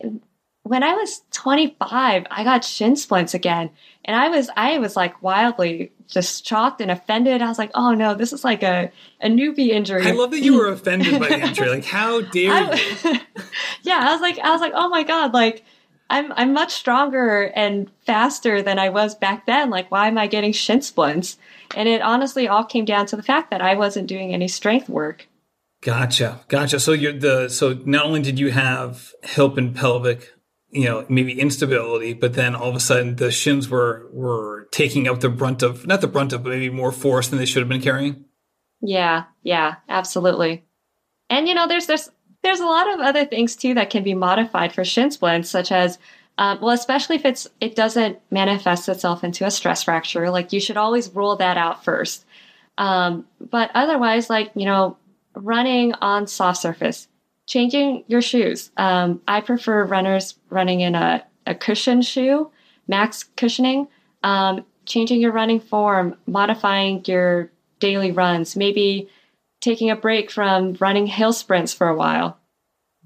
when I was 25, I got shin splints again. And I was, I was like wildly just shocked and offended. I was like, oh no, this is like a, a newbie injury. I love that you were offended by the injury. Like, how dare I, you? yeah. I was like, I was like, oh my God, like, I'm, I'm much stronger and faster than I was back then. Like, why am I getting shin splints? And it honestly all came down to the fact that I wasn't doing any strength work. Gotcha. Gotcha. So you're the, so not only did you have hip and pelvic you know, maybe instability, but then all of a sudden the shins were were taking up the brunt of not the brunt of, but maybe more force than they should have been carrying. Yeah, yeah, absolutely. And you know, there's there's there's a lot of other things too that can be modified for shin splints, such as um, well, especially if it's it doesn't manifest itself into a stress fracture. Like you should always rule that out first. Um, but otherwise, like you know, running on soft surface, changing your shoes. Um, I prefer runners running in a, a cushion shoe, max cushioning. Um, changing your running form, modifying your daily runs, maybe taking a break from running hill sprints for a while.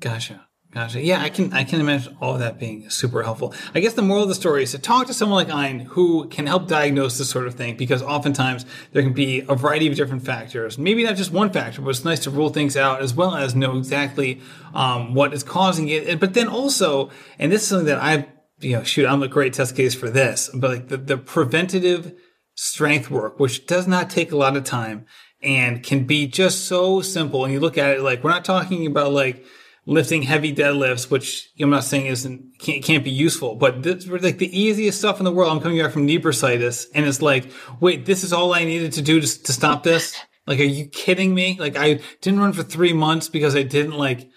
Gotcha. Gotcha. Yeah, I can I can imagine all of that being super helpful. I guess the moral of the story is to talk to someone like Anh who can help diagnose this sort of thing because oftentimes there can be a variety of different factors. Maybe not just one factor, but it's nice to rule things out as well as know exactly um, what is causing it. But then also, and this is something that I, you know, shoot, I'm a great test case for this. But like the, the preventative strength work, which does not take a lot of time and can be just so simple. And you look at it like we're not talking about like lifting heavy deadlifts, which I'm not saying isn't can't, can't be useful, but this was like the easiest stuff in the world. I'm coming back from knee bursitis, and it's like, wait, this is all I needed to do to, to stop this. Like, are you kidding me? Like, I didn't run for three months because I didn't like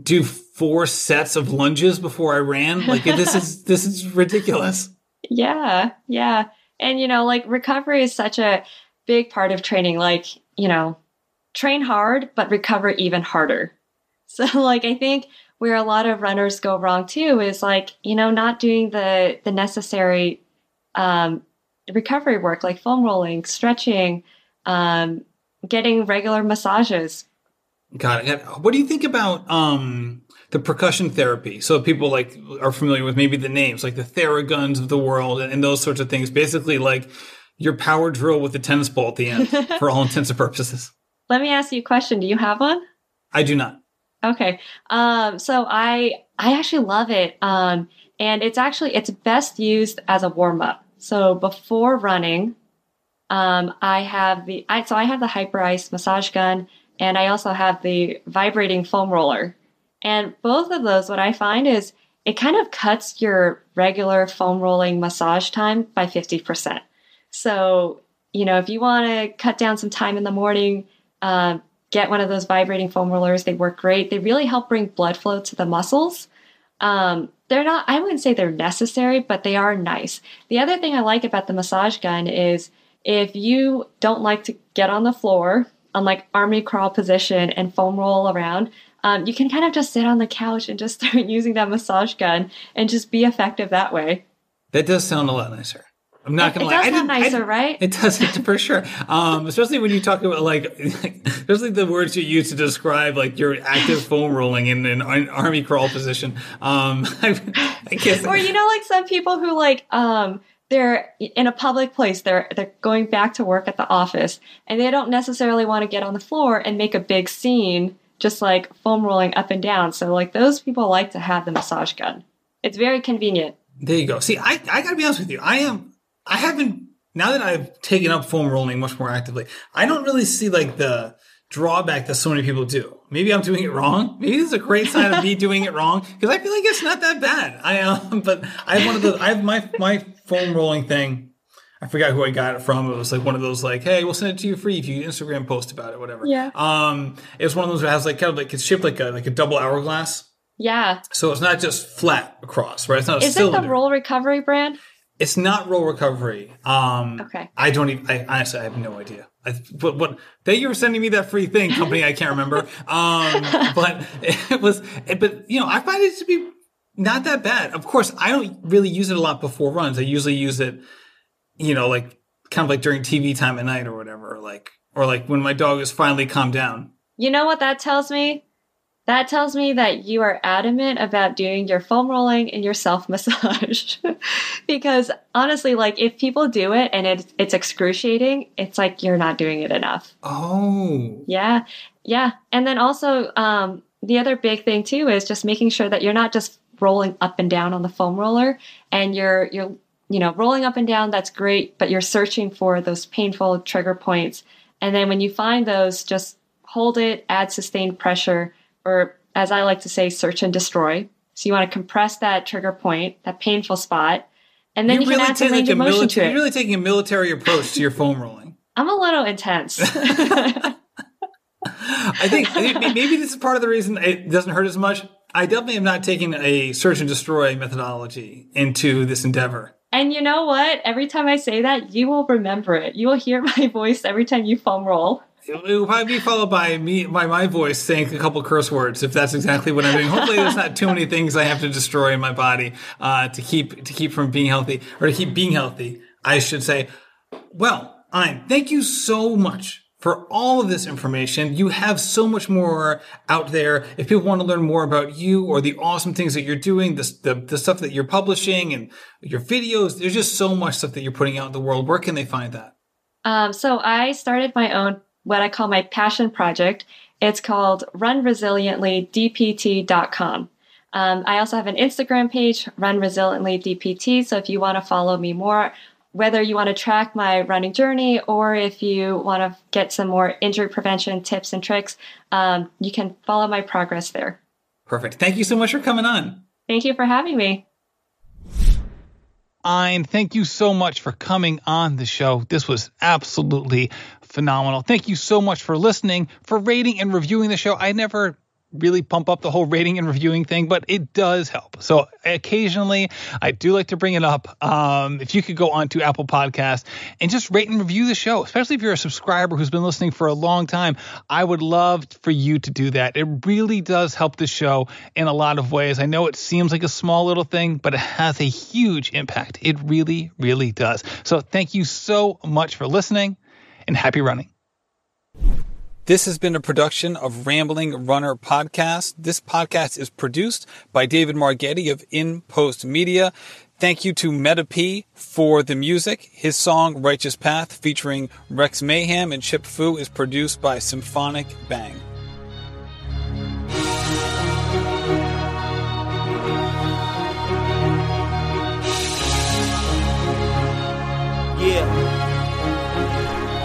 do four sets of lunges before I ran. Like, this is this is ridiculous. Yeah, yeah, and you know, like recovery is such a big part of training. Like, you know, train hard, but recover even harder so like I think where a lot of runners go wrong too is like, you know, not doing the the necessary um, recovery work like foam rolling, stretching, um, getting regular massages. Got it. What do you think about um, the percussion therapy? So people like are familiar with maybe the names like the Theraguns of the world and, and those sorts of things. Basically, like your power drill with the tennis ball at the end, for all intents and purposes. Let me ask you a question. Do you have one? I do not. Okay. Um, so I I actually love it. Um, and it's actually it's best used as a warm up. So before running, um, I have the I so I have the Hyperice massage gun, and I also have the vibrating foam roller. And both of those, what I find is it kind of cuts your regular foam rolling massage time by fifty percent. So you know if you want to cut down some time in the morning. Um, get one of those vibrating foam rollers. They work great. They really help bring blood flow to the muscles. Um, they're not, I wouldn't say they're necessary, but they are nice. The other thing I like about the massage gun is if you don't like to get on the floor on like army crawl position and foam roll around, um, you can kind of just sit on the couch and just start using that massage gun and just be effective that way. That does sound a lot nicer. I'm not gonna lie. It does sound nicer, right? It does for sure. Um, especially when you talk about like, especially the words you use to describe like your active foam rolling in an army crawl position. Um, I, I guess. Or you know, like some people who like um they're in a public place. They're they're going back to work at the office, and they don't necessarily want to get on the floor and make a big scene, just like foam rolling up and down. So like those people like to have the massage gun. It's very convenient. There you go. See, I I gotta be honest with you. I am I haven't now that I've taken up foam rolling much more actively. I don't really see like the drawback that so many people do. Maybe I'm doing it wrong. Maybe it's a great sign of me doing it wrong because I feel like it's not that bad. I um, but I have one of the I have my my foam rolling thing. I forgot who I got it from. It was like one of those like, hey, we'll send it to you free if you Instagram post about it, whatever. Yeah. Um, it was one of those that has like kind of like it's shaped like a like a double hourglass. Yeah. So it's not just flat across, right? It's not. Is it the roll recovery brand? It's not roll recovery. Um, okay. I don't even. I honestly, I have no idea. I, what, what you were sending me that free thing company? I can't remember. Um, but it was. It, but you know, I find it to be not that bad. Of course, I don't really use it a lot before runs. I usually use it, you know, like kind of like during TV time at night or whatever, or like or like when my dog is finally calmed down. You know what that tells me? That tells me that you are adamant about doing your foam rolling and your self massage. because honestly, like if people do it and it, it's excruciating, it's like you're not doing it enough. Oh. Yeah. Yeah. And then also, um, the other big thing too is just making sure that you're not just rolling up and down on the foam roller and you're, you're, you know, rolling up and down, that's great, but you're searching for those painful trigger points. And then when you find those, just hold it, add sustained pressure or as I like to say, search and destroy. So you want to compress that trigger point, that painful spot, and then you, you really can add some range like of motion military, to it. You're really taking a military approach to your foam rolling. I'm a little intense. I think maybe this is part of the reason it doesn't hurt as much. I definitely am not taking a search and destroy methodology into this endeavor. And you know what? Every time I say that, you will remember it. You will hear my voice every time you foam roll. It will probably be followed by me, by my voice saying a couple curse words, if that's exactly what I'm doing. Hopefully, there's not too many things I have to destroy in my body uh, to keep to keep from being healthy, or to keep being healthy. I should say. Well, Anh, thank you so much for all of this information. You have so much more out there. If people want to learn more about you or the awesome things that you're doing, the, the, the stuff that you're publishing and your videos, there's just so much stuff that you're putting out in the world. Where can they find that? Um, so I started my own what I call my passion project. It's called runresilientlydpt.com. Um, I also have an Instagram page, Run Resiliently DPT. So if you want to follow me more, whether you want to track my running journey or if you want to get some more injury prevention tips and tricks, um, you can follow my progress there. Perfect. Thank you so much for coming on. Thank you for having me. Anh, thank you so much for coming on the show. This was absolutely phenomenal. Thank you so much for listening, for rating and reviewing the show. I never really pump up the whole rating and reviewing thing, but it does help. So occasionally I do like to bring it up. Um, if you could go on to Apple Podcasts and just rate and review the show, especially if you're a subscriber who's been listening for a long time, I would love for you to do that. It really does help the show in a lot of ways. I know it seems like a small little thing, but it has a huge impact. It really, really does. So thank you so much for listening and happy running. This has been a production of Rambling Runner Podcast. This podcast is produced by David Margetti of In Post Media. Thank you to Meta P for the music. His song Righteous Path featuring Rex Mayhem and Chip Fu is produced by Symphonic Bang. Yeah.